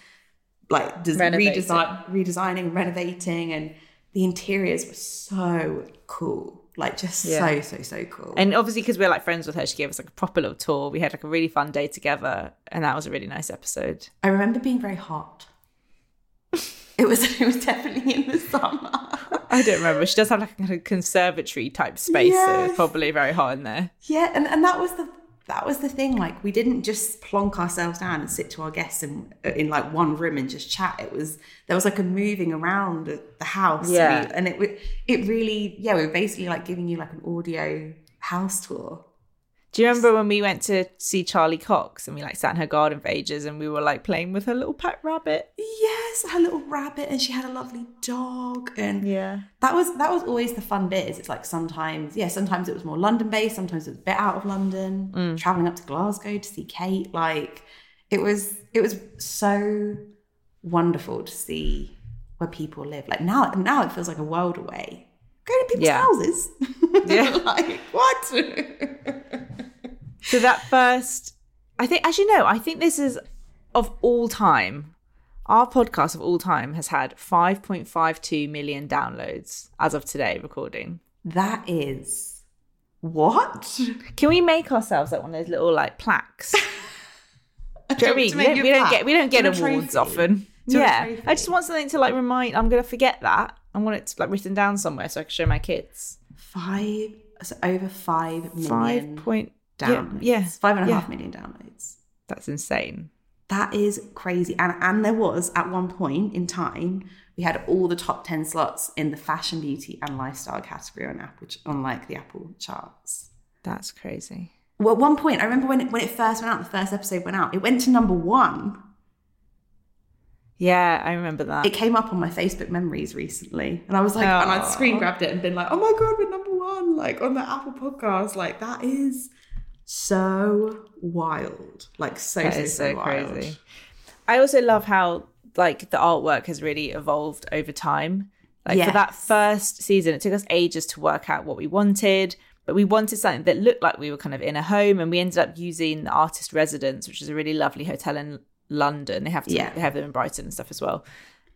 like des- redesign, redesigning, renovating, and the interiors were so cool. Like just Yeah. so so so cool. and obviously because we're like friends with her, she gave us like a proper little tour. We had like a really fun day together, and that was a really nice episode. I remember being very hot. It was [LAUGHS] it was definitely in the summer. I don't remember. She does have like a kind of conservatory type space, so it's probably very hot in there. Yeah, and, and that was the that was the thing. Like we didn't just plonk ourselves down and sit to our guests in uh, in like one room and just chat. It was there was like a moving around the house. Yeah. And it it really yeah we were basically like giving you like an audio house tour. Do you remember when we went to see Charlie Cox and we like sat in her garden for ages and we were like playing with her little pet rabbit? Yes, her little rabbit, and she had a lovely dog, and Yeah. that was that was always the fun bit. Is it's like sometimes yeah, sometimes it was more London based, sometimes it was a bit out of London. Mm. Traveling up to Glasgow to see Kate, like it was it was so wonderful to see where people live. Like now, now it feels like a world away. Go to people's Yeah. houses. [LAUGHS] Yeah. like what? So that first, I think, actually, no, I think this is of all time. Our podcast of all time has had 5.52 million downloads as of today, recording. that is what? Can we make ourselves like one of those little like plaques? [LAUGHS] Do you know what I mean? We don't, we don't get we don't get awards trophy? often. Yeah. I just want something to like remind. I'm gonna forget that. I want it to, like written down somewhere so I can show my kids. Five, so over five Five million point. Yeah, downloads. yeah, five and a half yeah. million downloads. That's insane. That is crazy. And and there was at one point in time, we had all the top ten slots in the fashion, beauty, and lifestyle category on Apple, on like the Apple charts. That's crazy. Well, at one point, I remember when it, when it first went out, the first episode went out, it went to number one. Yeah, I remember that. It came up on my Facebook memories recently, and I was like, and I'd screen grabbed it and been like, oh my god, we're number one, like on the Apple podcast. Like that is so wild, like so That so, so, so wild. crazy. I also love how like the artwork has really evolved over time. Like for that first season, it took us ages to work out what we wanted, but we wanted something that looked like we were kind of in a home, and we ended up using the Artist Residence, which is a really lovely hotel in London. They have to Yeah. they have them in Brighton and stuff as well.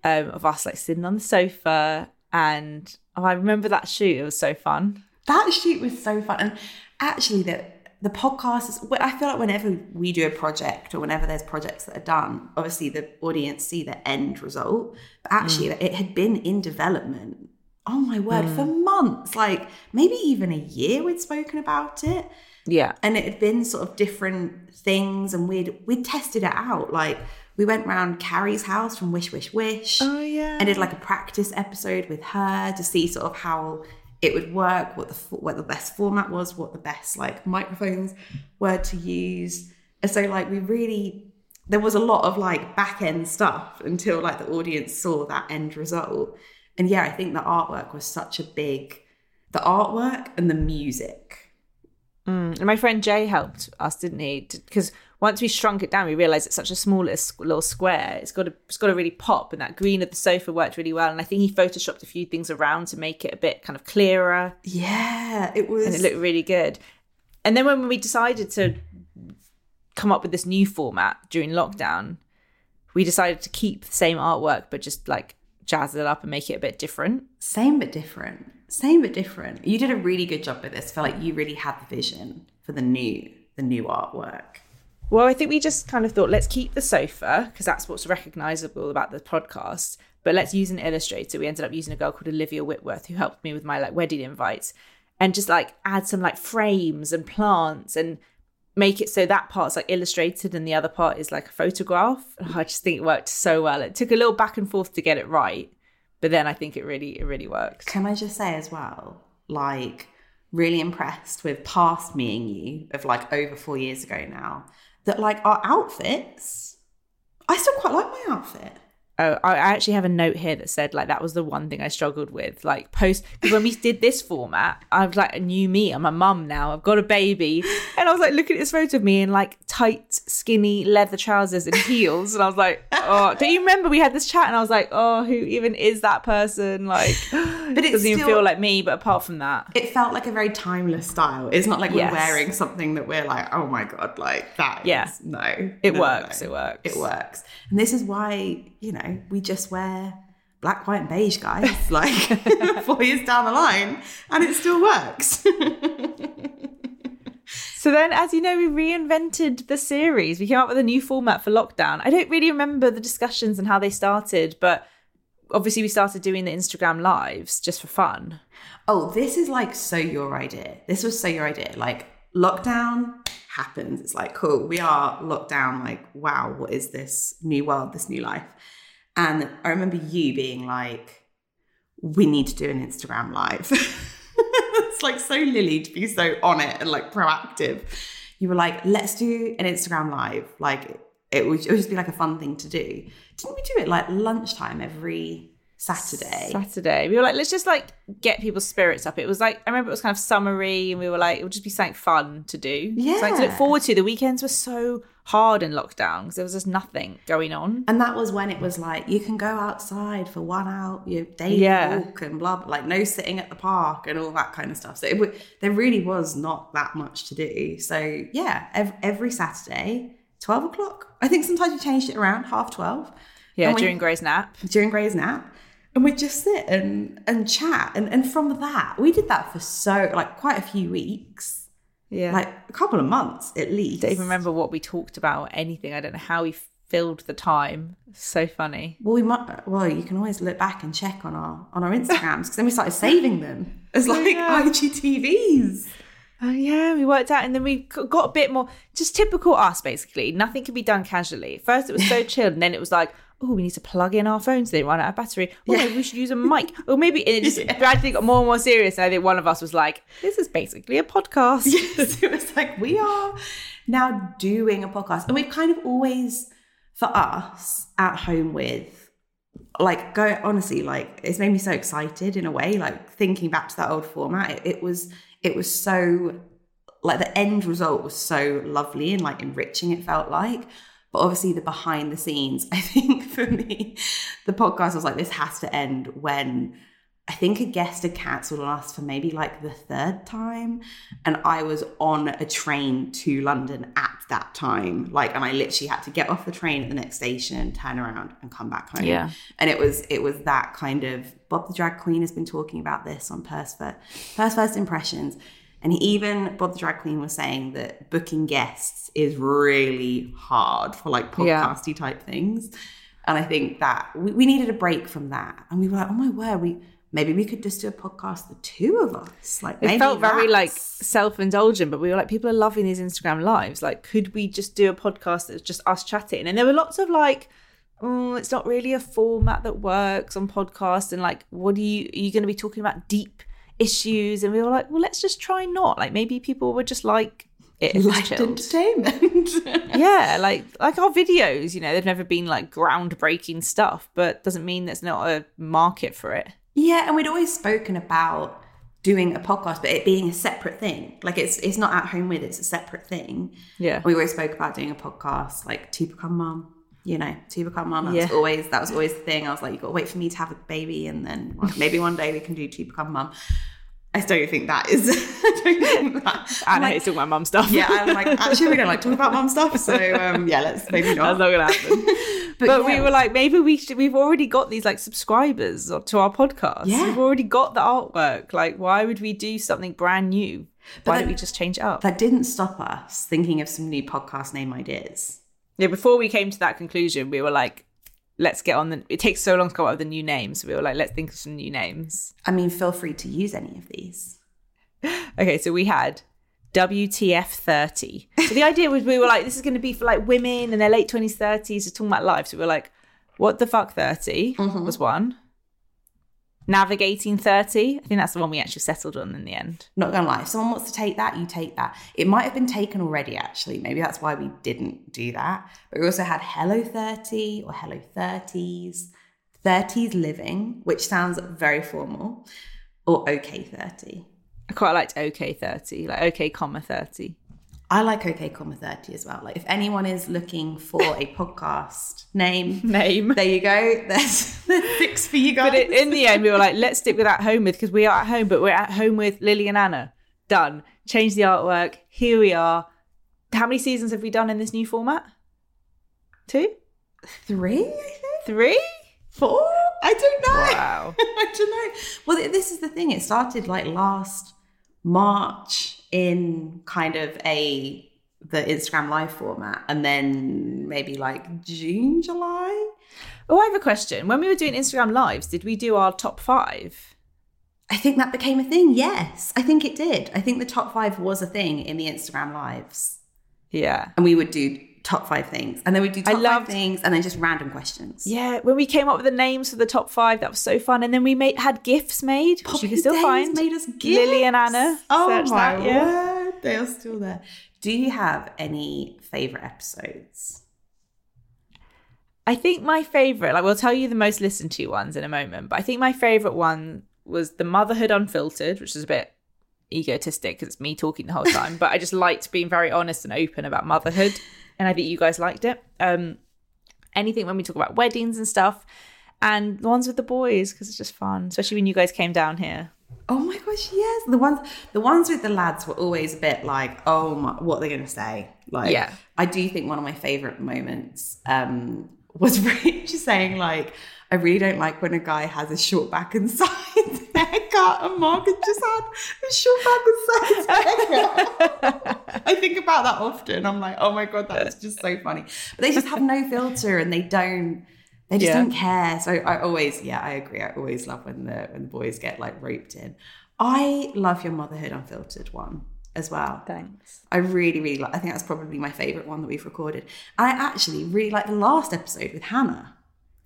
Um, of us like sitting on the sofa, and oh, I remember that shoot. It was so fun. That shoot was so fun. And actually, the the podcast is. well, I feel like whenever we do a project or whenever there's projects that are done, obviously the audience see the end result. But actually, it had been in development. Oh my word, for months, like maybe even a year, we'd spoken about it, Yeah, and it had been sort of different things, and we'd we'd tested it out. Like we went round Carrie's house from Wish Wish Wish. Oh, yeah. And did like a practice episode with her to see sort of how it would work, what the what the best format was, what the best like microphones were to use. And so like we really there was a lot of like back end stuff until like the audience saw that end result. And yeah, I think the artwork was such a big the artwork and the music. Mm. And my friend Jay helped us, didn't he? Because once we shrunk it down, we realised it's such a small little little square. It's got to it's got to really pop, and that green of the sofa worked really well. And I think he photoshopped a few things around to make it a bit kind of clearer, Yeah, it was and it looked really good. And then when we decided to come up with this new format during lockdown, we decided to keep the same artwork but just like jazz it up and make it a bit different. Same but different. Same but different. You did a really good job with this. I feel like you really had the vision for the new the new artwork. Well, I think we just kind of thought, let's keep the sofa because that's what's recognizable about the podcast. But let's use an illustrator. We ended up using a girl called Olivia Whitworth who helped me with my like wedding invites and just like add some like frames and plants and make it so that part's like illustrated and the other part is like a photograph. And [LAUGHS] I just think it worked so well. It took a little back and forth to get it right, but then I think it really it really worked. Can I just say as well, like really impressed with past me and you of like over four years ago now, that like our outfits, I still quite like my outfit. Oh, I actually have a note here that said like that was the one thing I struggled with. Like post because when we [LAUGHS] did this format, I was like a new me. I'm a mum now. I've got a baby, and I was like looking at this photo of me in like tight, skinny leather trousers and heels, and I was like, oh, do you remember we had this chat? And I was like, oh, who even is that person? Like, [GASPS] but it's doesn't even feel like me. But apart from that, It felt like a very timeless style. It's not like Yes. we're wearing something that we're like, oh my god, like that. is- Yeah. no, It no, works, no. it works. It works, and this is why you know we just wear black, white, and beige, guys. [LAUGHS] like [LAUGHS] four years down the line, and it still works. [LAUGHS] So then, as you know, we reinvented the series. We came up with a new format for lockdown. I don't really remember the discussions and how they started, but obviously we started doing the Instagram lives just for fun. Oh, this is like so your idea. This was so your idea. Like lockdown happens. It's like, cool, we are locked down. Like, wow, what is this new world, this new life? And I remember you being like, we need to do an Instagram live. [LAUGHS] it's like so Lily to be so on it and like proactive. You were like, let's do an Instagram live. Like it would, it would just be like a fun thing to do. Didn't we do it like lunchtime every Saturday? Saturday, we were like, let's just like get people's spirits up. It was like, I remember it was kind of summery and we were like, it would just be something fun to do. Yeah. Something to look forward to. The weekends were so hard in lockdown because there was just nothing going on. And that was when it was like you can go outside for one hour, your daily Yeah. walk and blah, blah, like no sitting at the park and all that kind of stuff. So it, w- there really was not that much to do. So yeah, every, every Saturday, twelve o'clock. I think sometimes we changed it around half twelve. Yeah, we- during Grey's nap. during Grey's nap. And we'd just sit and, and chat. And, and from that, we did that for so, like, quite a few weeks, Yeah. like a couple of months at least. don't even remember what we talked about or anything. I don't know how we filled the time. So funny. Well, we might. Well, you can always look back and check on our on our Instagrams because then we started saving them as like yeah. IGTVs. Oh yeah, we worked out, and then we got a bit more just typical us. Basically, nothing could be done casually. First, it was so [LAUGHS] chilled, and then it was like, oh, we need to plug in our phones. They run out of battery. Oh, maybe we should use a mic. Or maybe it just [LAUGHS] gradually got more and more serious. And I think one of us was like, this is basically a podcast. Yes, [LAUGHS] it was like we are now doing a podcast, and we've kind of always, for us, at home with, like, go honestly, like it's made me so excited in a way. Like thinking back to that old format, it, it was it was so like the end result was so lovely and like enriching. It felt like. But obviously, the behind the scenes, [LAUGHS] I think for me, the podcast was like, this has to end when I think a guest had cancelled on us for maybe like the third time. And I was on a train to London at that time. Like, and I literally had to get off the train at the next station, turn around and come back home. Yeah. And it was, it was that kind of, Bob the Drag Queen has been talking about this on Purse First, Purse First Impressions. And even, Bob the Drag Queen was saying that booking guests is really hard for like Yeah. podcasty type things. And I think that we, we needed a break from that. And we were like, oh my word, we maybe we could just do a podcast, the two of us. Like It maybe felt very like self indulgent, but we were like, people are loving these Instagram lives. Like, could we just do a podcast that's just us chatting? And there were lots of like, oh, it's not really a format that works on podcast. And like, what are you, are you going to be talking about deep issues? And we were like, well, let's just try not. Like, maybe people would just like it. light entertainment. [LAUGHS] yeah, like like our videos, you know, they've never been like groundbreaking stuff, but doesn't mean there's not a market for it. yeah, and we'd always spoken about doing a podcast, but it being a separate thing. Like it's it's not at home with, it's a separate thing. Yeah. We always spoke about doing a podcast, like to become mum. You know, to become mum. That was always that was always the thing. I was like, you've got to wait for me to have a baby, and then maybe one day we can do to become mum. [LAUGHS] I don't think that is. I don't think that. Like, talking about mum stuff. yeah, I'm like, actually, we don't like talking about mum stuff. So um, yeah, let's [LAUGHS] maybe not. That's not gonna happen. [LAUGHS] but we yeah. were like, maybe we should. We've already got these like subscribers to our podcast. Yeah. We've already got the artwork. Like, why would we do something brand new? Why that- don't we just change it up? that didn't stop us thinking of some new podcast name ideas. Yeah. Before we came to that conclusion, we were like, let's get on the. It takes so long to come up with the new names. So we were like, let's think of some new names. I mean, feel free to use any of these. [LAUGHS] Okay, so we had WTF 30. So the idea was we were like, this is going to be for like women in their late 20s, 30s, just talking about life. So we were like, what the fuck 30 mm-hmm. was one. Navigating 30. I think that's the one we actually settled on in the end. Not gonna lie, if someone wants to take that, you take that. It might have been taken already, actually. Maybe that's why we didn't do that. But we also had Hello 30 or Hello 30s, 30s Living, which sounds very formal, or OK 30. I quite liked OK 30, like OK, comma 30. I like OK, comma 30 as well. Like if anyone is looking for a [LAUGHS] podcast name, Name. there you go. [LAUGHS] There's, there's six for you guys. But it, in the end, we were like, let's stick with at home with because we are at home, but we're at home with Lily and Anna. Done. Change the artwork. Here we are. How many seasons have we done in this new format? Two? Three, I think? Three? Four? I don't know. Wow. [LAUGHS] I don't know. Well, this is the thing. It started like last March in kind of a the Instagram live format, and then maybe like June, July. Oh, I have a question. When we were doing Instagram lives, did we do our top five? I think that became a thing. Yes, I think it did. I think the top five was a thing in the Instagram lives, Yeah. and we would do top five things, and then we'd do top loved- five things, and then just random questions. Yeah. When we came up with the names for the top five, that was so fun. And then we made had gifts made, which you can still find. made us Lily and. Anna. Oh my that, yeah. word, they are still there. Do you have any favorite episodes? I think my favorite, like we'll tell you the most listened to ones in a moment, but I think my favorite one was the Motherhood Unfiltered, which is a bit egotistic because it's me talking the whole time, but I just liked being very honest and open about motherhood. And I think you guys liked it. Um, anything when we talk about weddings and stuff, and the ones with the boys because it's just fun, especially when you guys came down here. Oh my gosh, yes. The ones the ones with the lads were always a bit like, oh my, what are they gonna say? Like Yeah. I do think one of my favourite moments um was [LAUGHS] Rich saying like I really don't like when a guy has a short back and [LAUGHS] sides haircut and Mark has just had a short back and sides haircut. [LAUGHS] I think about that often. I'm like, oh my god, that's just so funny. But they just have no filter and they don't they just Yeah. don't care. So I always, yeah, I agree. I always love when the when the boys get like roped in. I love your motherhood unfiltered one as well. Thanks. I really, really like. I think that's probably my favorite one that we've recorded. And I actually really like the last episode with Hannah,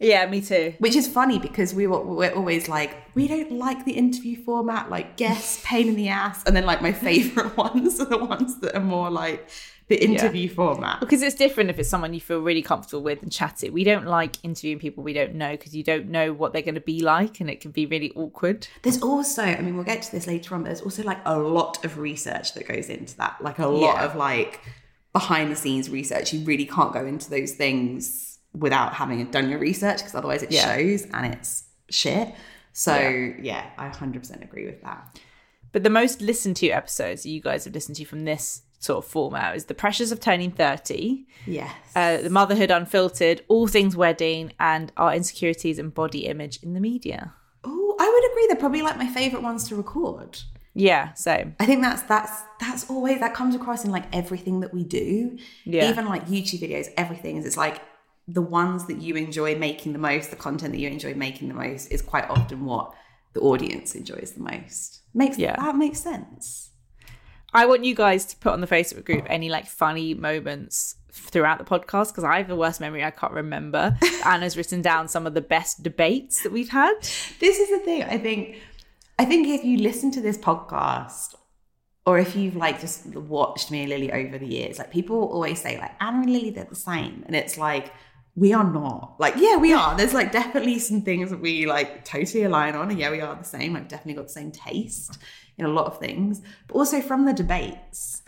Yeah, me too. which is funny because we were we're always like we don't like the interview format, like guess pain in the ass, and then like my favorite [LAUGHS] ones are the ones that are more like the interview format. Because it's different if it's someone you feel really comfortable with and chatty. We don't like interviewing people we don't know because you don't know what they're going to be like and it can be really awkward. There's also, I mean, we'll get to this later on, but there's also like a lot of research that goes into that. Like a lot Yeah. of like behind the scenes research. You really can't go into those things without having done your research because otherwise it Yeah. shows and it's shit. So Yeah. yeah, I 100% agree with that. But the most listened to episodes you guys have listened to from this sort of format is The Pressures of Turning 30, Yes. uh, The Motherhood Unfiltered, All Things Wedding, and Our Insecurities and Body Image in the Media. oh, I would agree. They're probably like my favorite ones to record. Yeah, same. I think that's that's that's always that comes across in like everything that we do. Yeah. Even like YouTube videos, everything is it's like the ones that you enjoy making the most, the content that you enjoy making the most is quite often what the audience enjoys the most. Makes Yeah. that makes sense. I want you guys to put on the Facebook group any like funny moments throughout the podcast because I have the worst memory. I can't remember. [LAUGHS] Anna's written down some of the best debates that we've had. This is the thing. I think I think if you listen to this podcast or if you've like just watched me and Lily over the years, like people always say like Anna and Lily they're the same, and it's like we are not. Like yeah, we are. There's like definitely some things that we like totally align on, and yeah, we are the same. I've definitely got the same taste in a lot of things, but also from the debates,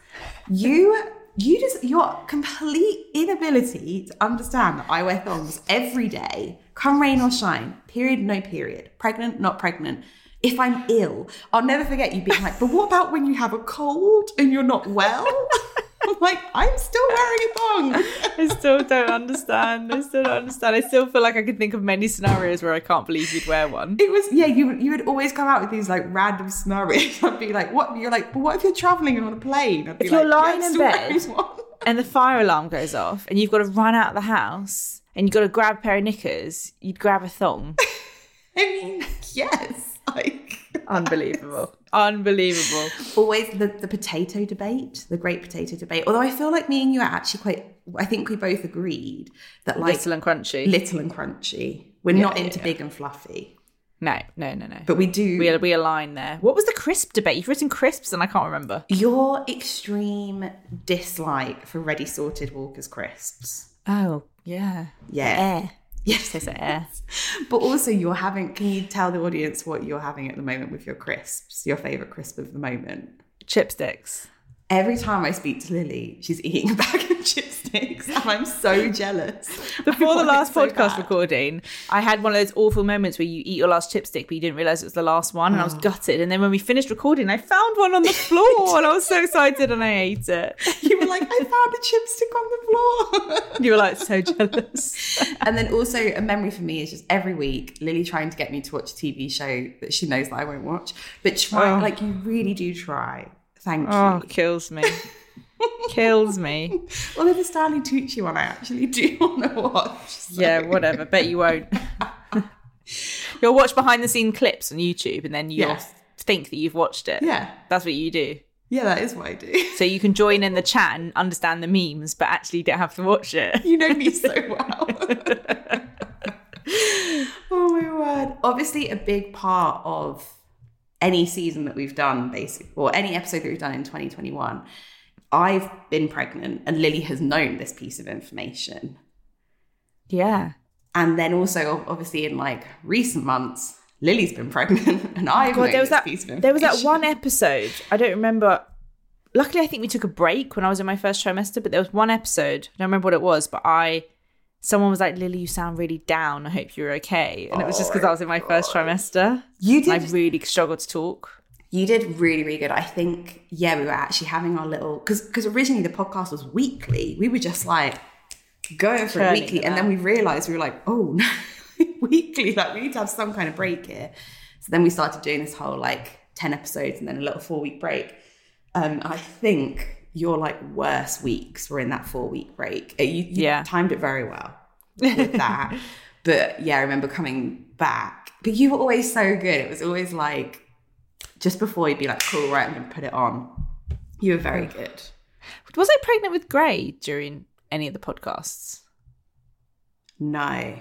you. You just your complete inability to understand that I wear thongs every day, come rain or shine, period, no period, pregnant, not pregnant. If I'm ill, I'll never forget you being like, but what about when you have a cold and you're not well? [LAUGHS] I'm like, I'm still wearing a thong. [LAUGHS] I still don't understand. I still don't understand. I still feel like I can think of many scenarios where I can't believe you'd wear one. It was yeah, you you would always come out with these like random scenarios. [LAUGHS] I'd be like, what? You're like, but what if you're traveling on a plane? I'd be If you're lying yeah, in bed- [LAUGHS] And the fire alarm goes off, and you've got to run out of the house, and you've got to grab a pair of knickers. You'd grab a thong. I mean, yes, like Unbelievable. Unbelievable. always the, the potato debate, the great potato debate. Although I feel like me and you are actually quite, I think we both agreed that like Little and crunchy. little and crunchy. We're not into yeah. big and fluffy, No, no, no, no. but we do. we we align there. What was the crisp debate? You've written crisps, and I can't remember. your extreme dislike for ready salted Walker's crisps. Oh yeah, Yeah. Yes. Like air. [LAUGHS] But also, you're having. Can you tell the audience what you're having at the moment with your crisps? Your favorite crisp of the moment. Chipsticks. Every time I speak to Lily, she's eating a bag of chipsticks, and I'm so jealous. [LAUGHS] Before the last so podcast bad. recording, I had one of those awful moments where you eat your last chipstick, but you didn't realize it was the last one, and I was oh. gutted. And then when we finished recording, I found one on the [LAUGHS] floor, and I was so excited, and I ate it. You were like, I found a chipstick on the floor. [LAUGHS] You were like so jealous. and then also a memory for me is just every week Lily trying to get me to watch a TV show that she knows that I won't watch, but try Oh. like you really do try. Thank Oh, you. kills me. [LAUGHS] kills me. Although the Stanley Tucci one I actually do [LAUGHS] want to watch. so- Yeah, whatever. Bet you won't. [LAUGHS] You'll watch behind the scene clips on YouTube, and then you'll Yeah. think that you've watched it. Yeah. That's what you do. Yeah, that is what I do. So you can join in the chat and understand the memes, but actually don't have to watch it. You know me so well. oh my word. Obviously, a big part of any season that we've done, basically, or any episode that we've done in 2021, I've been pregnant and Lily has known this piece of information. Yeah. And then also, obviously, in like recent months, Lily's been [LAUGHS] pregnant and oh I've God, known there was this that. piece of There was that one episode. I don't remember. Luckily, I think we took a break when I was in my first trimester. But there was one episode. I don't remember what it was, but I. Someone was like, "Lily, you sound really down. I hope you're okay." And it was just because I was in my first trimester. You did. I really struggled to talk. You did really, really good. I think, yeah, we were actually having our little because because originally the podcast was weekly. We were just like going for it Churning weekly, it and then we realized we were like, oh no, [LAUGHS] weekly. Like we need to have some kind of break here. So then we started doing this whole like ten episodes and then a little four week break. Um, and I think your like worst weeks were in that four week break. Uh, You, you Yeah. timed it very well [LAUGHS] with that. but yeah, I remember coming back. But you were always so good. It was always like just before you'd be like, cool, right, I'm going to put it on. You were very good. Was I pregnant with Grey during any of the podcasts? No,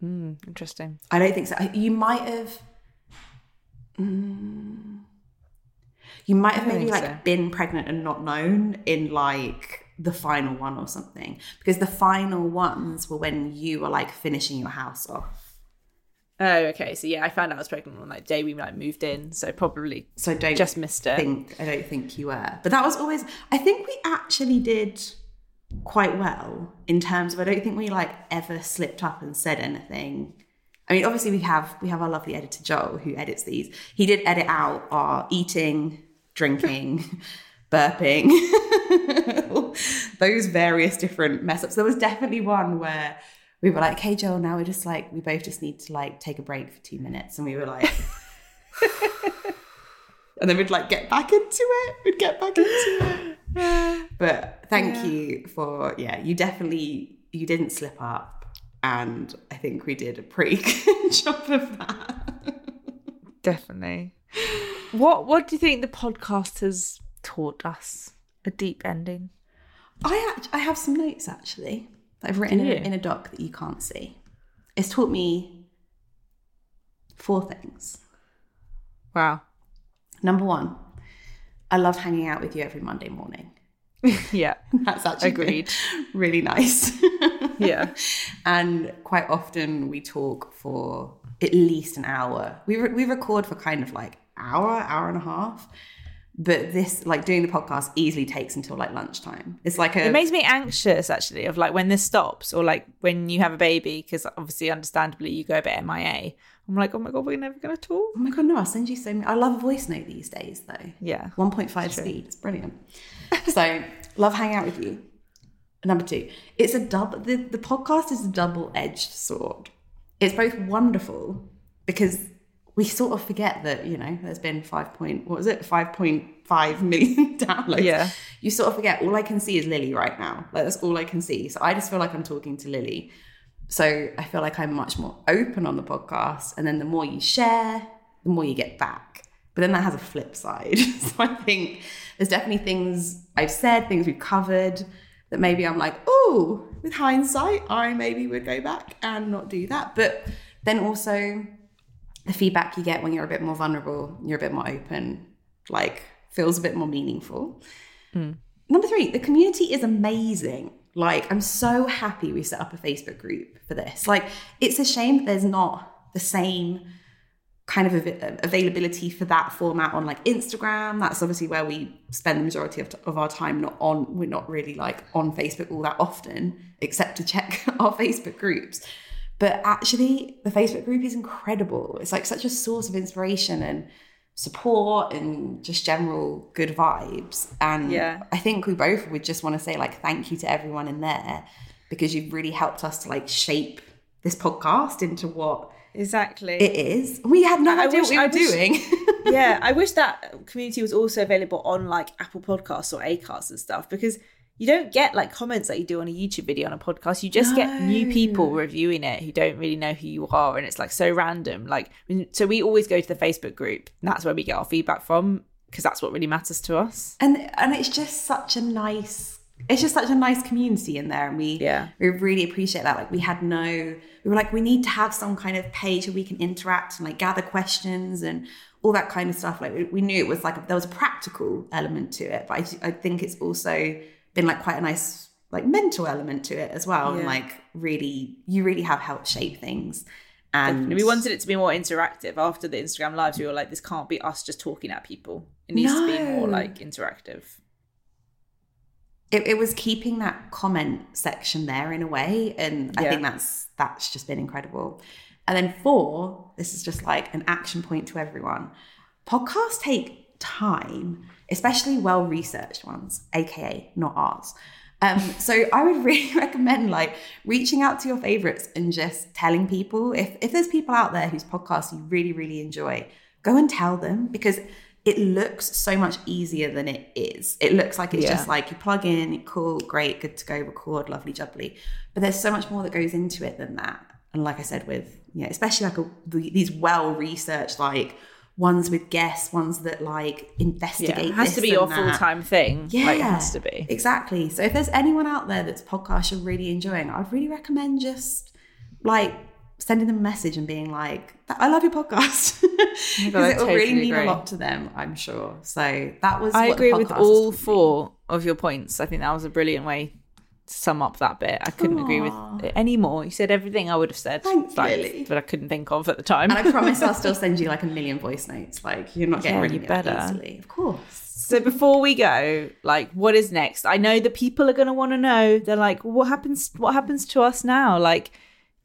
Hmm, interesting. I don't think so. You might have. Mm, you might have maybe like so. been pregnant and not known in like the final one or something because the final ones were when you were like finishing your house off. Oh, okay. So yeah, I found out I was pregnant on like the day we like moved in, so probably So don't just missed it. think I don't think you were. But that was always I think we actually did quite well in terms of I don't think we like ever slipped up and said anything. I mean, obviously we have we have our lovely editor Joel who edits these. He did edit out our eating, drinking, [LAUGHS] burping, [LAUGHS] those various different mess ups. There was definitely one where we were like, "Hey Joel, now we're just like we both just need to like take a break for two minutes," and we were like. [LAUGHS] and then we'd like get back into it. We'd get back into it. [GASPS] But thank you for yeah, you definitely you didn't slip up, and I think we did a pretty good job of that. Definitely. What What do you think the podcast has taught us? A deep ending. I act- I have some notes actually that I've written in a, in a doc that you can't see. It's taught me four things. Wow. Number one, I love hanging out with you every Monday morning. [LAUGHS] Yeah. [LAUGHS] That's actually Agreed. [LAUGHS] really nice. Yeah. and quite often we talk for at least an hour. We re- we record for kind of like hour, hour and a half. But this, like doing the podcast, easily takes until like lunchtime. It's like a It makes me anxious actually of like when this stops or like when you have a baby because obviously understandably you go a bit MIA. I'm like, oh my god, we're never gonna talk. oh my god, no! I'll send you so many. I love a voice note these days, though. Yeah. 1.5 speed. It's brilliant. [LAUGHS] so love hanging out with you. Number two, it's a double. The, the podcast is a double-edged sword. It's both wonderful because we sort of forget that you know there's been five point what was it five point five [LAUGHS] million downloads. Yeah. you sort of forget. All I can see is Lily right now. Like that's all I can see. So I just feel like I'm talking to Lily. So I feel like I'm much more open on the podcast, and then the more you share, the more you get back. But then that has a flip side. [LAUGHS] so I think there's definitely things I've said, things we've covered that maybe I'm like, oh, with hindsight, I maybe would go back and not do that. But then also the feedback you get when you're a bit more vulnerable, you're a bit more open, like feels a bit more meaningful. Hmm. Number three, the community is amazing. Like, I'm so happy we set up a Facebook group for this. Like, it's a shame that there's not the same kind of av- uh, availability for that format on like Instagram. That's obviously where we spend the majority of, of our time. Not on, we're not really like on Facebook all that often, except to check [LAUGHS] our Facebook groups. But actually, the Facebook group is incredible. It's like such a source of inspiration and support and just general good vibes. And Yeah. I think we both would just want to say like thank you to everyone in there because you've really helped us to like shape this podcast into what Exactly. it is. We had no I idea wish- what we were wish- doing. [LAUGHS] yeah, I wish that community was also available on like Apple Podcasts or Acast and stuff because you don't get like comments that you do on a YouTube video on a podcast. You just get new people reviewing it who don't really know who you are, and it's like so random. Like, so we always go to the Facebook group, and that's where we get our feedback from because that's what really matters to us. and and it's just such a nice it's just such a nice community in there and we Yeah. we really appreciate that like we had no we were like we need to have some kind of page where we can interact and like gather questions and all that kind of stuff like we, we knew it was like there was a practical element to it but I, I think it's also been like quite a nice like mental element to it as well and like really you really have helped shape things And we wanted it to be more interactive after the Instagram lives. We were like, this can't be us just talking at people. It needs to be more like interactive. it, it was keeping that comment section there in a way and i Yeah. think that's that's just been incredible and then four this is just like an action point to everyone podcasts take time especially well researched ones aka not ours um, so I would [LAUGHS] really recommend like reaching out to your favorites and just telling people if if there's people out there whose podcast you really really enjoy, go and tell them because it looks so much easier than it is. It looks like it's Yeah. just like you plug in, cool, great, good to go, record, lovely jubbly. But there's so much more that goes into it than that. And like I said, with you know, especially like a, these well researched like ones with guests, ones that like Yeah, investigate. it has to be your full time thing. Yeah, like, it has to be. Exactly. So if there's anyone out there that's podcast you're really enjoying, I'd really recommend just like sending them a message and being like, "I love your podcast," [LAUGHS] oh because God, it will really mean agree. a lot to them. I'm sure. So that was. I agree with all four of your points. I think that was a brilliant way sum up that bit. I couldn't agree with it any more. You said everything I would have said, Thanks, like, Lily. but I couldn't think of at the time. And I [LAUGHS] promise I'll still send you like a million voice notes. Like you're not getting Yeah, rid of better. easily, of course. So before we go, like, what is next? I know the people are going to want to know. They're like, what happens? What happens to us now? Like,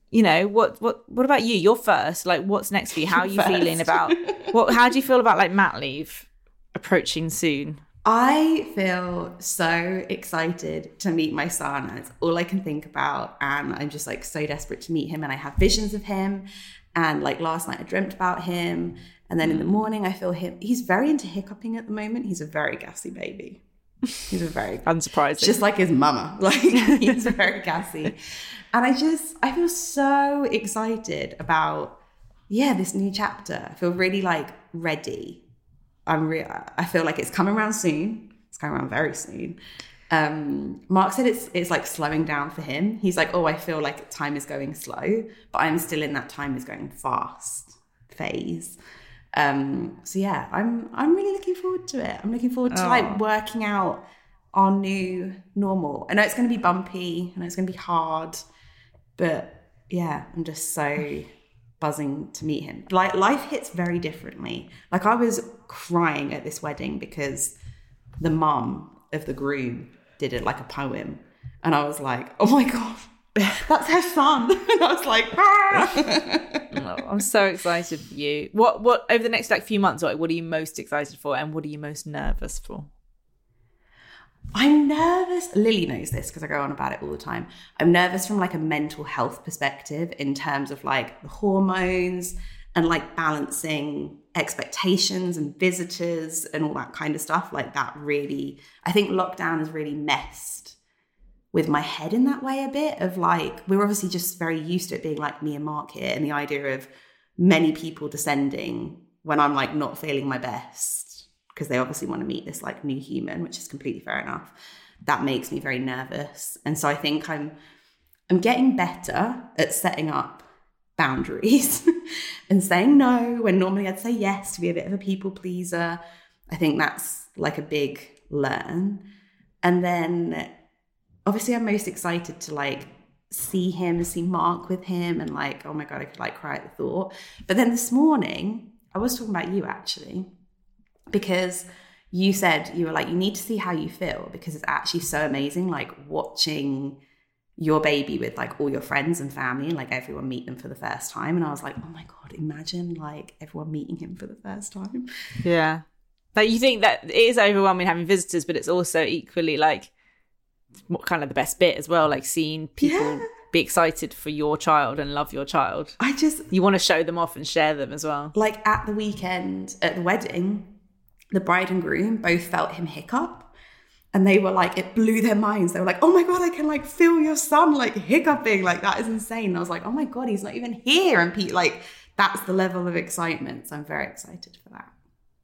you know, what what what about you? You're first. Like, what's next for you? How are you [LAUGHS] feeling about what? How do you feel about like mat leave approaching soon? I feel so excited to meet my son. and It's all I can think about. And I'm just like so desperate to meet him. And I have visions of him. And like last night, I dreamt about him. And then in the mm. morning, I feel him. He's very into hiccuping at the moment. He's a very gassy baby. He's a very [LAUGHS] Unsurprising. just like his mama. [LAUGHS] Like [LAUGHS] he's very gassy. And I just I feel so excited about yeah, this new chapter. I feel really like ready. I'm re- I feel like it's coming around soon. It's coming around very soon. Um, Mark said it's it's like slowing down for him. He's like, oh, I feel like time is going slow, but I'm still in that time is going fast phase. Um, so yeah, I'm I'm really looking forward to it. I'm looking forward to like working out our new normal. I know it's going to be bumpy. I know it's going to be hard, but yeah, I'm just so buzzing to meet him. Like life hits very differently. Like I was crying at this wedding because the mum of the groom did it like a poem, and I was like, oh my god. [LAUGHS] That's her son. [LAUGHS] And I was like, ah. [LAUGHS] Oh, I'm so excited for you. What what over the next like few months? Like, what are you most excited for, and what are you most nervous for? I'm nervous. Lily knows this because I go on about it all the time. I'm nervous from like a mental health perspective in terms of like the hormones and like balancing expectations and visitors and all that kind of stuff. Like that really, I think lockdown has really messed with my head in that way a bit of like, we're obviously just very used to it being like me and Mark here and the idea of many people descending when I'm like not feeling my best because they obviously want to meet this like new human, which is completely fair enough. That makes me very nervous. And so I think I'm I'm getting better at setting up boundaries [LAUGHS] and saying no when normally I'd say yes to be a bit of a people pleaser. I think that's like a big learn. And then obviously I'm most excited to like see him, see Mark with him, and like, oh my god, I could like cry at the thought. But then this morning, I was talking about you actually, because you said you were like, you need to see how you feel because it's actually so amazing, like watching your baby with like all your friends and family and like everyone meet them for the first time. And I was like, oh my god, imagine like everyone meeting him for the first time. Yeah, like you think that it is overwhelming having visitors, but it's also equally like what kind of the best bit as well, like seeing people Yeah. be excited for your child and love your child. I just You want to show them off and share them as well. like at the weekend at the wedding, the bride and groom both felt him hiccup. And they were like, it blew their minds. They were like, oh my God, I can like feel your son like hiccuping. Like, that is insane. And I was like, oh my God, he's not even here. And Pete, like, that's the level of excitement. So I'm very excited for that.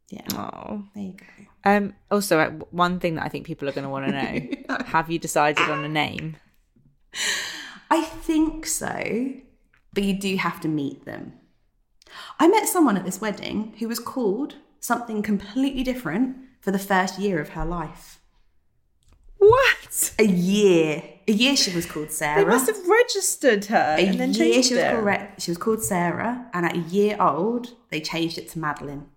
Yeah. Oh. There you go. Um. Also, uh, one thing that I think people are going to want to know: [LAUGHS] Have you decided on a name? I think so, but you do have to meet them. I met someone at this wedding who was called something completely different for the first year of her life. What? a year. A year she was called Sarah. They must have registered her a and then year changed she was it. correct. She was called Sarah, and at a year old, they changed it to Madeline.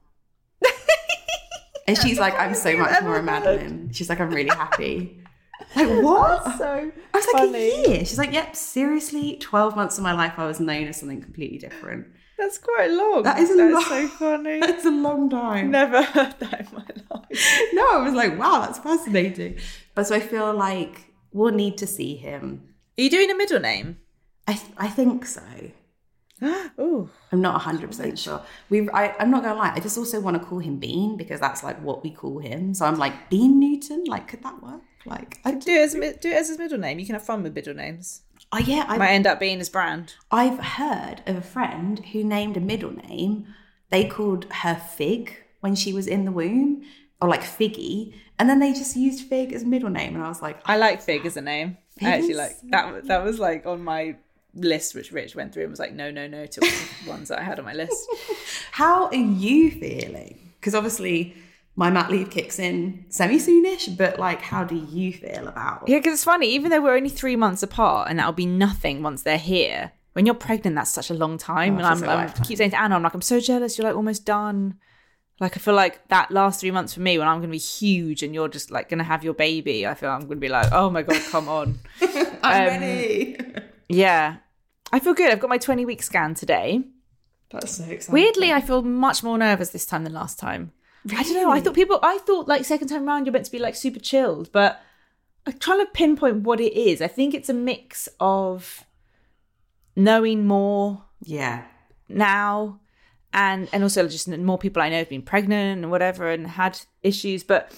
and she's [LAUGHS] like, "I'm so much more a Madeline." She's like, "I'm really happy." [LAUGHS] Like what? So I was like, a year. She's like, "Yep, seriously, twelve months of my life, I was known as something completely different." That's quite long. That is a That's long- so funny. [LAUGHS] That's a long time. Never heard that in my life. [LAUGHS] no, I was like, "Wow, that's fascinating." But so I feel like we'll need to see him. Are you doing a middle name? I I think so. [GASPS] oh, I'm not 100% sure. We, I, I'm not going to lie. I just also want to call him Bean because that's like what we call him. So I'm like, Bean Newton? Like, could that work? Like, I, do it as do it as his middle name. You can have fun with middle names. Oh yeah, I Might end up being his brand. I've heard of a friend who named a middle name. They called her Fig when she was in the womb, or like Figgy. And then they just used Fig as middle name. And I was like, I like Fig as a name. I actually like that. That was like on my list, which Rich went through and was like, no, no, no, to all the ones that I had on my list. [LAUGHS] how are you feeling? Because obviously my mat leave kicks in semi soonish, but like, how do you feel about Yeah, because it's funny. Even though we're only three months apart, and that'll be nothing once they're here. When you're pregnant, that's such a long time. Oh, and I'm, I'm keep saying to Anna, I'm like, I'm so jealous. You're like almost done. Like I feel like that last three months for me, when I'm going to be huge, and you're just like going to have your baby, I feel I'm going to be like, oh my god, come on. [LAUGHS] I'm Um, ready. yeah, I feel good. I've got my 20 week scan today. That's so exciting. Weirdly, I feel much more nervous this time than last time. I don't know. I thought people, I thought like second time round, you're meant to be like super chilled, but I'm trying to pinpoint what it is. I think it's a mix of knowing more Yeah. now and and also just more people I know have been pregnant and whatever and had issues but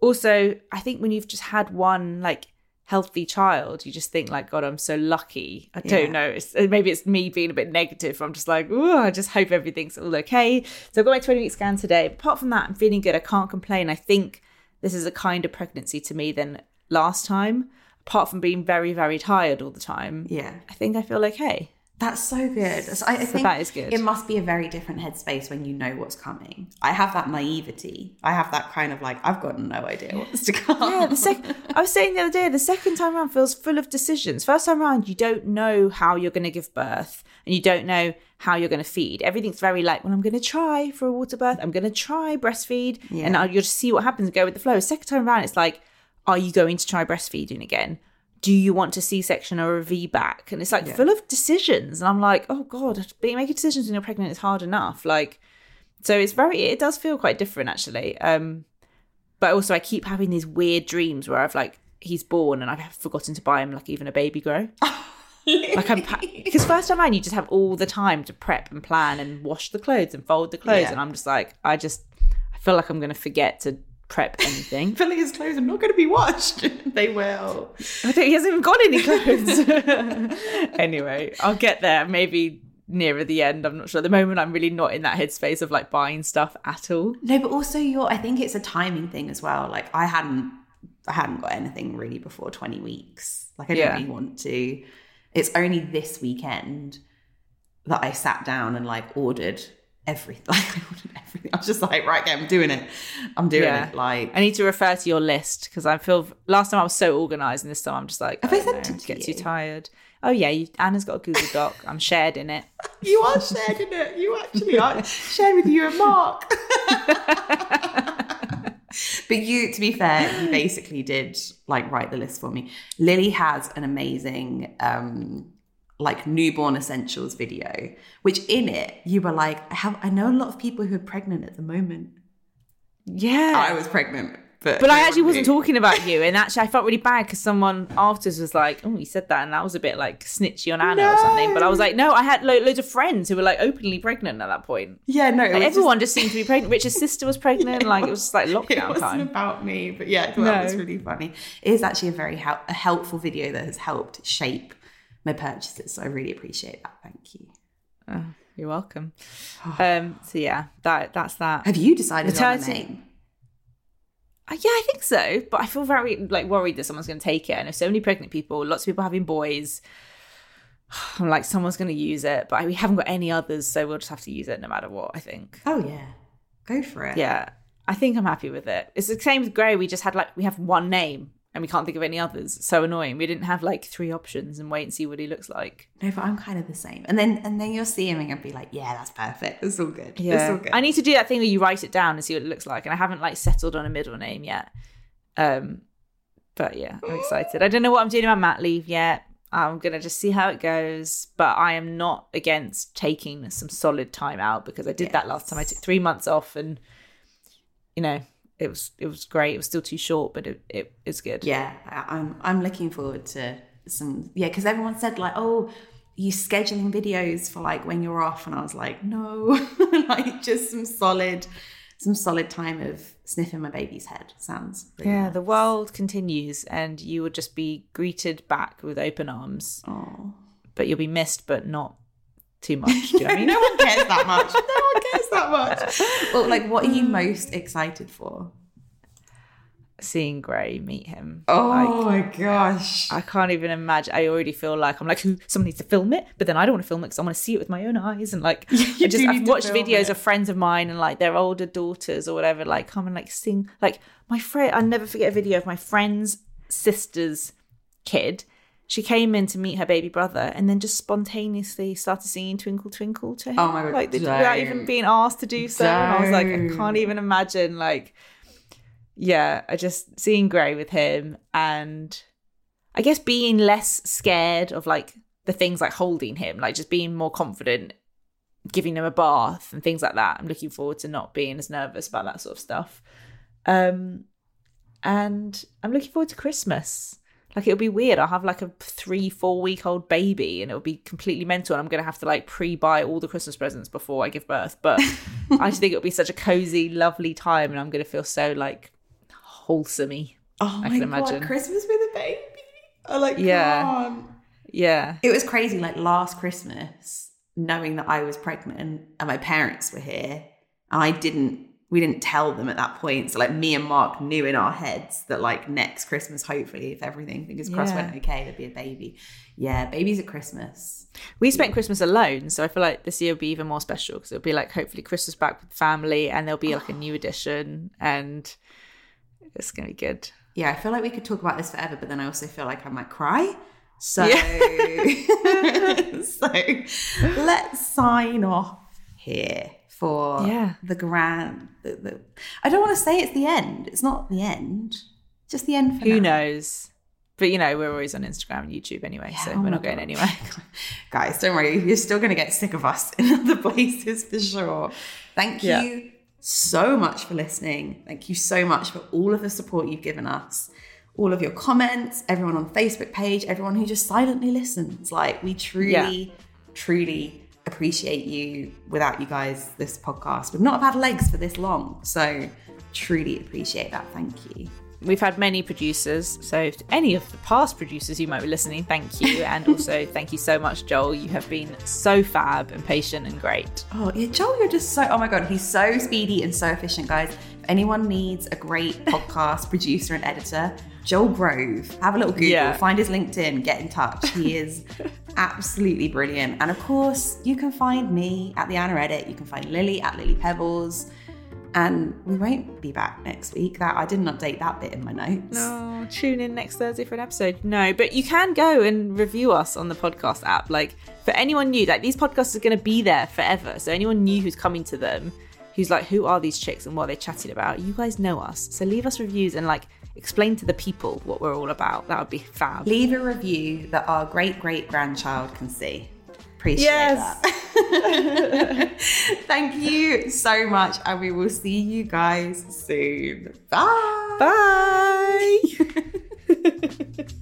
also I think when you've just had one like healthy child you just think like god I'm so lucky. I don't know. It's, maybe it's me being a bit negative. I'm just like oh I just hope everything's all okay. So I've got my 20 week scan today. Apart from that I'm feeling good. I can't complain. I think this is a kinder pregnancy to me than last time apart from being very very tired all the time. Yeah. I think I feel okay That's so good. So I, I think that is good. It must be a very different headspace when you know what's coming. I have that naivety. I have that kind of like, I've got no idea what's to come. Yeah, the second I was saying the other day, the second time around feels full of decisions. First time around, you don't know how you're going to give birth, and you don't know how you're going to feed. Everything's very like, well, I'm going to try for a water birth. I'm going to try breastfeed, and I'll- you'll just see what happens and go with the flow. Second time around, it's like, are you going to try breastfeeding again? Do you want to a C-section or a VBAC? And it's like full of decisions, and I'm like, oh god, being making decisions when you're pregnant is hard enough. Like, so it's very, it does feel quite different actually. Um, but also I keep having these weird dreams where I've like he's born and I've forgotten to buy him like even a baby grow. [LAUGHS] like I'm because first time around you just have all the time to prep and plan and wash the clothes and fold the clothes Yeah. and I'm just like I just I feel like I'm gonna forget to prep anything. [LAUGHS] Filling his clothes are not going to be washed. [LAUGHS] they will. I think he hasn't even got any clothes. [LAUGHS] anyway, I'll get there maybe nearer the end. I'm not sure. At the moment, I'm really not in that headspace of like buying stuff at all. No, but also you're. I think it's a timing thing as well. Like I hadn't, I hadn't got anything really before twenty weeks. Like I didn't Yeah. really want to. It's only this weekend that I sat down and like ordered everything. [LAUGHS] Like I ordered everything. I was just like, right, okay, I'm doing it. I'm doing Yeah. it. Like I need to refer to your list because I feel last time I was so organized, and this time I'm just like, Have I I don't sent know, to get too tired. Oh yeah, you, Anna's got a Google Doc. I'm shared in it. [LAUGHS] you are shared in it. You actually are [LAUGHS] shared with you and Mark. but you, to be fair, you basically did like write the list for me. Lily has an amazing um like newborn essentials video, which in it you were like, I have I know a lot of people who are pregnant at the moment. Yeah, I was pregnant, but but I actually wasn't talking about you, and [LAUGHS] actually I felt really bad because someone afterwards was like, "Oh, you said that," and that was a bit like snitchy on Anna or something. But I was like, "No, I had lo- loads of friends who were like openly pregnant at that point. Yeah, no, Like, everyone just, seemed to be pregnant. Richard's sister was [LAUGHS] pregnant. like it was just like Just, [LAUGHS] it lockdown wasn't time. about me, but yeah, I thought that was really funny. It is actually a very hel- a helpful video that has helped shape my purchases. So I really appreciate that. Thank you. Oh, you're welcome. Um, so yeah, that that's that. Have you decided on the Maternity- name? Uh, yeah, I think so. But I feel very like worried that someone's going to take it. And there's so many pregnant people, lots of people having boys. [SIGHS] I'm like, someone's going to use it, but we haven't got any others, so we'll just have to use it no matter what. I think. Oh yeah, go for it. Yeah, I think I'm happy with it. It's the same with Grey. We just had like we have one name, and we can't think of any others. It's so annoying. We didn't have like three options and wait and see what he looks like. No, but I'm kind of the same. And then and then you'll see him and you'll be like, yeah, that's perfect. It's all good. It's Yeah, all good. I need to do that thing where you write it down and see what it looks like, and I haven't like settled on a middle name yet. Um, but yeah, I'm excited. I don't know what I'm doing about mat leave yet. I'm gonna just see how it goes, but I am not against taking some solid time out because I did that last time. I took three months off, and you know it was it was great. It was still too short, but it it is good. yeah, I, I'm I'm looking forward to some yeah, because everyone said like, oh, you scheduling videos for like when you're off, and I was like, no, [LAUGHS] like just some solid, some solid time of sniffing my baby's head. Sounds Yeah, nice. the world continues, and you will just be greeted back with open arms. Oh. But you'll be missed, but not too much. Do you know what I mean? [LAUGHS] no one cares that much. [LAUGHS] No one cares that much. Well, like, what are you mm. most excited for? Seeing Grey meet him. Oh Like, my gosh. I can't even imagine. I already feel like I'm like, who? Someone needs to film it, but then I don't want to film it because I want to see it with my own eyes. And like, [LAUGHS] I just I've watched videos it. of friends of mine and like their older daughters or whatever, like come and like sing. Like my friend, I never forget a video of my friend's sister's kid. She came in to meet her baby brother and then just spontaneously started singing "Twinkle Twinkle" to him. Oh my God, Like don't. without even being asked to do so. And I was like, I can't even imagine like yeah, I just seeing Grey with him and I guess being less scared of like the things like holding him, like just being more confident, giving him a bath and things like that. I'm looking forward to not being as nervous about that sort of stuff. Um and I'm looking forward to Christmas. Like it'll be weird. I'll have like a three, four week old baby and it'll be completely mental and I'm gonna have to like pre buy all the Christmas presents before I give birth. But [LAUGHS] I just think it'll be such a cozy, lovely time and I'm gonna feel so like wholesome Oh I my can god, imagine. Christmas with a baby. I like Yeah. Yeah. It was crazy. Like last Christmas, knowing that I was pregnant and my parents were here, I didn't. We didn't tell them at that point. So like me and Mark knew in our heads that like next Christmas, hopefully, if everything fingers crossed Yeah. went okay, there'd be a baby. Yeah, babies at Christmas. We spent Christmas alone, so I feel like this year will be even more special because it'll be like hopefully Christmas back with family, and there'll be like a new edition, and it's gonna be good. Yeah, I feel like we could talk about this forever, but then I also feel like I might cry. So, [LAUGHS] so let's sign off here for Yeah. the grand. The, the, I don't want to say it's the end. It's not the end. Just the end for Who now. knows? But you know, we're always on Instagram and YouTube anyway, so oh we're not going God. anywhere. [LAUGHS] Guys, don't worry. You're still going to get sick of us [LAUGHS] in other places for sure. Thank you Yeah. so much for listening. Thank you so much for all of the support you've given us, all of your comments, everyone on Facebook page, everyone who just silently listens. Like, we truly, truly appreciate you. Without you guys, this podcast would not have had legs for this long. So, truly appreciate that. Thank you. We've had many producers, so to any of the past producers who might be listening, thank you, [LAUGHS] and also thank you so much, Joel. You have been so fab and patient and great. Oh, yeah, Joel, you're just so, oh my God, he's so speedy and so efficient, guys. If anyone needs a great [LAUGHS] podcast producer and editor, Joel Grove, have a little Google, Yeah. find his LinkedIn, get in touch. He [LAUGHS] is absolutely brilliant. And of course, you can find me at the Anna Edit. You can find Lily at Lily Pebbles. And we won't be back next week. That I didn't update that bit in my notes. No, tune in next Thursday for an episode. No, but you can go and review us on the podcast app. Like for anyone new, like these podcasts are going to be there forever. So anyone new who's coming to them, who's like, who are these chicks and what are they chatting about? You guys know us, so leave us reviews and like explain to the people what we're all about. That would be fab. Leave a review that our great great grandchild can see. Appreciate Yes. that. [LAUGHS] Thank you so much, and we will see you guys soon. Bye. Bye. [LAUGHS]